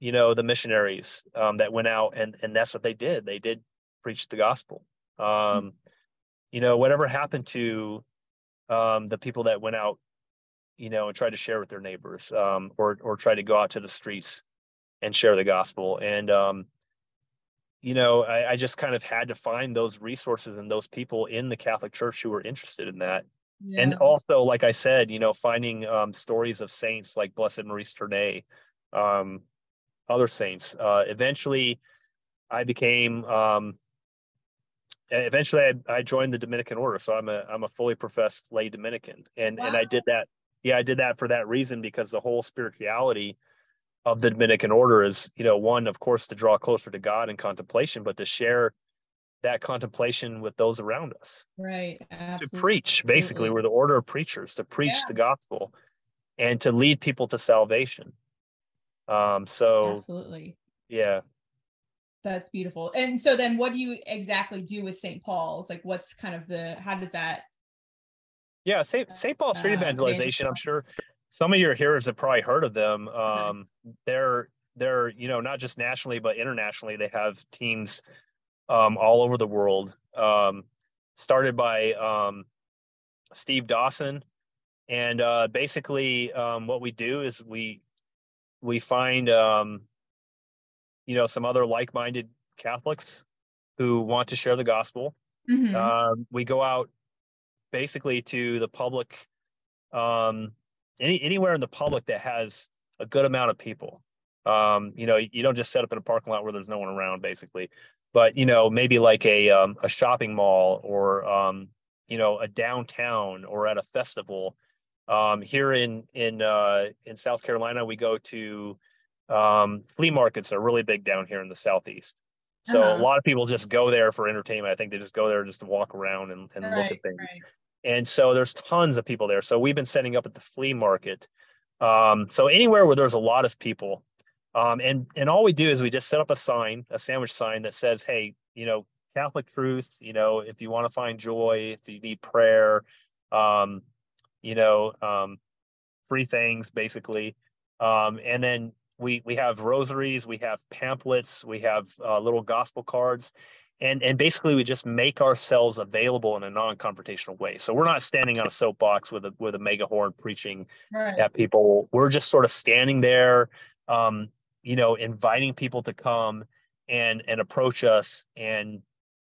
you know, the missionaries um, that went out and and that's what they did. They did preach the gospel. Um, mm-hmm. You know, whatever happened to um, the people that went out, you know, and tried to share with their neighbors, um, or or tried to go out to the streets and share the gospel. And um, you know, I, I, just kind of had to find those resources and those people in the Catholic Church who were interested in that. Yeah. And also, like I said, you know, finding um, stories of saints like Blessed Maurice Tornay, um, other saints. Uh, eventually, I became. Um, eventually, I, I, joined the Dominican Order, so I'm a I'm a fully professed lay Dominican, and wow. and I did that. Yeah, I did that for that reason because the whole spirituality of the Dominican order is, you know, one, of course, to draw closer to God in contemplation, but to share that contemplation with those around us. Right. Absolutely. To preach, basically, we're the order of preachers to preach yeah. the gospel and to lead people to salvation. Um, so absolutely. Yeah. That's beautiful. And so then what do you exactly do with St. Paul's? Like what's kind of the how does that yeah, St. St. Paul Street uh, Evangelization, I'm sure some of your hearers have probably heard of them. Um, They're they're you know not just nationally but internationally. They have teams um, all over the world. Um, started by um, Steve Dawson, and uh, basically um, what we do is we we find um, you know some other like-minded Catholics who want to share the gospel. Mm-hmm. Um, we go out basically to the public um, any anywhere in the public that has a good amount of people. Um, you know, you don't just set up in a parking lot where there's no one around, basically. But you know, maybe like a um, a shopping mall or um, you know a downtown or at a festival. Um, here in in uh, in South Carolina, we go to um, flea markets are really big down here in the southeast. So uh-huh. a lot of people just go there for entertainment. I think they just go there just to walk around and, and right, look at things. Right. And so there's tons of people there. So we've been setting up at the flea market. Um, so anywhere where there's a lot of people, um, and and all we do is we just set up a sign, a sandwich sign that says, "Hey, you know, Catholic truth. You know, if you want to find joy, if you need prayer, um, you know, um, free things, basically." Um, and then we we have rosaries, we have pamphlets, we have uh, little gospel cards, and and basically we just make ourselves available in a non-confrontational way. So we're not standing on a soapbox with a with a megahorn preaching right. at people. We're just sort of standing there um, you know inviting people to come and and approach us and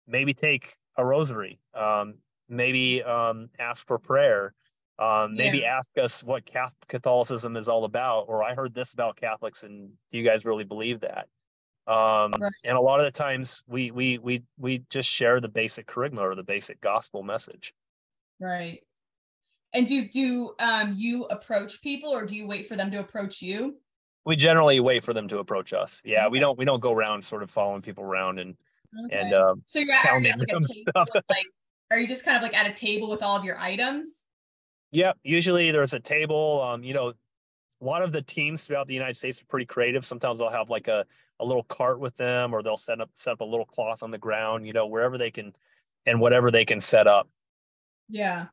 maybe take a rosary um, maybe um, ask for prayer um, maybe yeah. ask us what Catholicism is all about, or I heard this about Catholics, and do you guys really believe that? um, right. and a lot of the times we we we we just share the basic kerygma or the basic gospel message right and do do um, you approach people or do you wait for them to approach you we generally wait for them to approach us yeah okay. we don't we don't go around sort of following people around and okay. and um, so you're at, like a table like are you just kind of like at a table with all of your items yeah usually there's a table um you know a lot of the teams throughout the United States are pretty creative. Sometimes they'll have like a, a little cart with them or they'll set up set up a little cloth on the ground, you know, wherever they can and whatever they can set up. Yeah.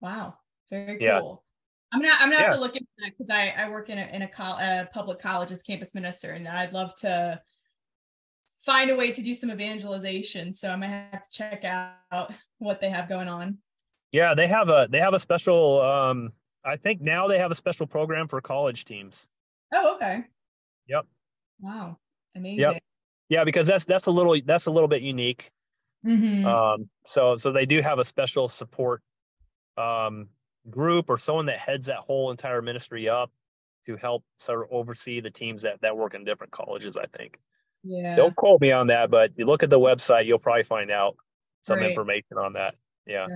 Wow. Very yeah. cool. I'm gonna I'm gonna have yeah. to look into that because I, I work in a in a, col- a public college as campus minister and I'd love to find a way to do some evangelization. So I'm gonna have to check out what they have going on. Yeah, they have a they have a special um I think now they have a special program for college teams. Oh, okay. Yep. Wow. Amazing. Yep. Yeah, because that's that's a little that's a little bit unique. Mm-hmm. Um, so so they do have a special support um, group or someone that heads that whole entire ministry up to help sort of oversee the teams that that work in different colleges. I think. Yeah. Don't quote me on that, but you look at the website, you'll probably find out some right. information on that. Yeah.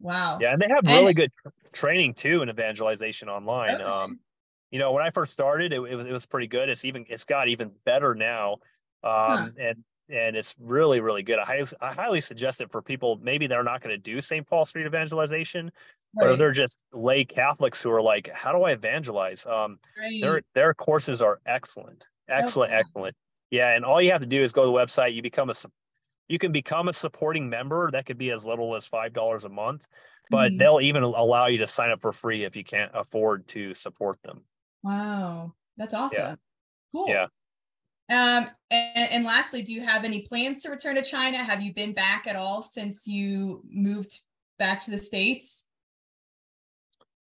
Wow. Yeah, and they have really and, good training too in evangelization online. Okay. Um, you know, when I first started, it, it, was it was pretty good. It's even it's got even better now, um, huh. and and it's really really good. I highly, I highly suggest it for people maybe they're not going to do St. Paul Street evangelization, right. but they're just lay Catholics who are like, how do I evangelize? Um, right. Their their courses are excellent, excellent, okay. excellent. Yeah, and all you have to do is go to the website. You become a you can become a supporting member. That could be as little as five dollars a month, but mm-hmm. they'll even allow you to sign up for free if you can't afford to support them. Wow, that's awesome. Yeah. Cool. Yeah. Um, and, and lastly, do you have any plans to return to China? Have you been back at all since you moved back to the states?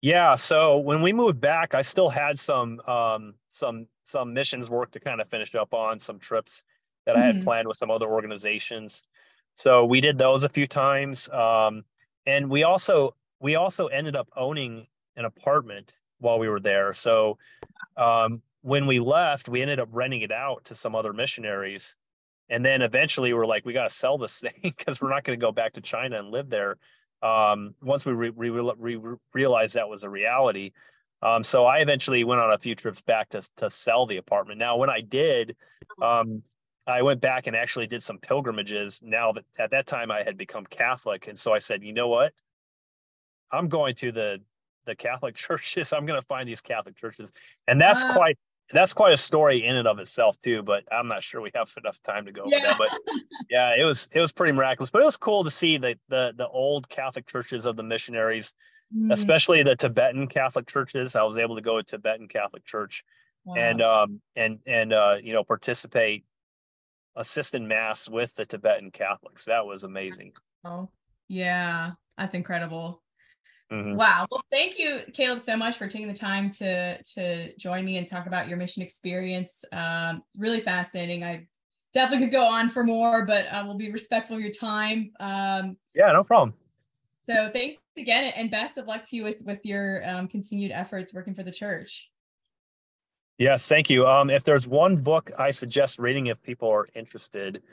Yeah, so when we moved back, I still had some um, some some missions work to kind of finish up on some trips that mm-hmm. I had mm-hmm. planned with some other organizations. So we did those a few times, um, and we also we also ended up owning an apartment while we were there. So um, when we left, we ended up renting it out to some other missionaries, and then eventually we're like, we got to sell this thing because we're not going to go back to China and live there um, once we re- re- re- realized that was a reality. Um, so I eventually went on a few trips back to, to sell the apartment. Now, when I did, um, I went back and actually did some pilgrimages. Now that at that time I had become Catholic, and so I said, you know what, I'm going to the the Catholic churches. I'm going to find these Catholic churches, and that's uh, quite that's quite a story in and of itself too. But I'm not sure we have enough time to go yeah. that. But yeah, it was it was pretty miraculous. But it was cool to see the the the old Catholic churches of the missionaries, mm. especially the Tibetan Catholic churches. I was able to go to Tibetan Catholic Church, wow. and um and and uh you know participate, assist in mass with the Tibetan Catholics. That was amazing. Oh yeah, that's incredible. Mm-hmm. Wow. Well, thank you, Caleb, so much for taking the time to to join me and talk about your mission experience. Um, really fascinating. I definitely could go on for more, but I will be respectful of your time. Um, yeah, no problem. So thanks again, and best of luck to you with with your um, continued efforts working for the church. Yes, thank you. Um, if there's one book I suggest reading if people are interested,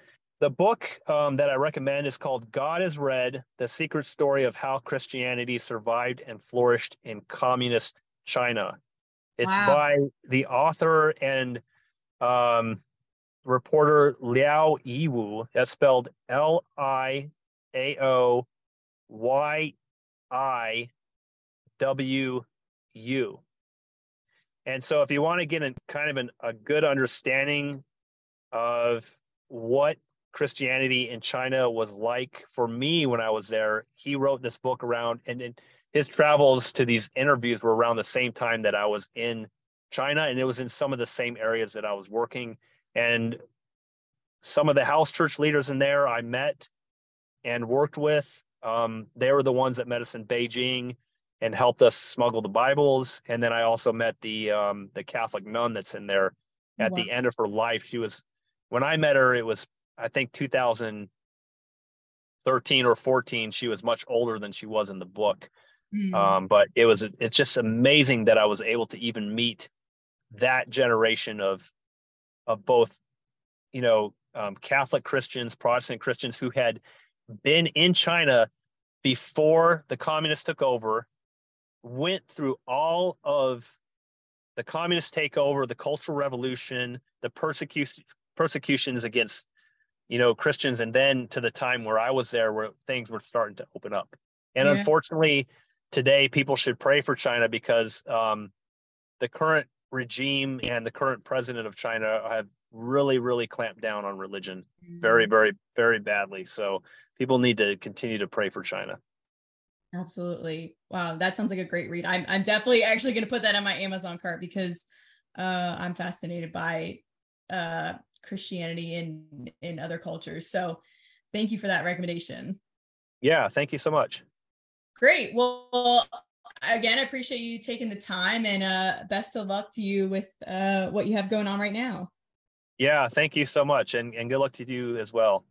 the book um, that I recommend is called God is Red The Secret Story of How Christianity Survived and Flourished in Communist China. It's wow. by the author and um, reporter Liao Yiwu. That's spelled L I A O Y I W U. And so, if you want to get a kind of an, a good understanding of what Christianity in China was like for me when I was there. He wrote this book around, and, and his travels to these interviews were around the same time that I was in China, and it was in some of the same areas that I was working. And some of the house church leaders in there I met and worked with. Um, they were the ones that met us in Beijing and helped us smuggle the Bibles. And then I also met the um, the Catholic nun that's in there at wow. the end of her life. She was when I met her, it was I think 2013 or 14, she was much older than she was in the book. Mm. Um, but it was it's just amazing that I was able to even meet that generation of of both, you know, um, Catholic Christians, Protestant Christians who had been in China before the communists took over, went through all of the communist takeover, the Cultural Revolution, the persecution persecutions against you know, Christians, and then to the time where I was there, where things were starting to open up. And yeah. unfortunately, today people should pray for China because um, the current regime and the current president of China have really, really clamped down on religion mm-hmm. very, very, very badly. So people need to continue to pray for China. Absolutely. Wow, that sounds like a great read. I'm I'm definitely actually going to put that on my Amazon cart because uh, I'm fascinated by uh, Christianity in in other cultures. So thank you for that recommendation. Yeah, thank you so much. Great. Well, again, I appreciate you taking the time and uh best of luck to you with uh what you have going on right now. Yeah, thank you so much and and good luck to you as well.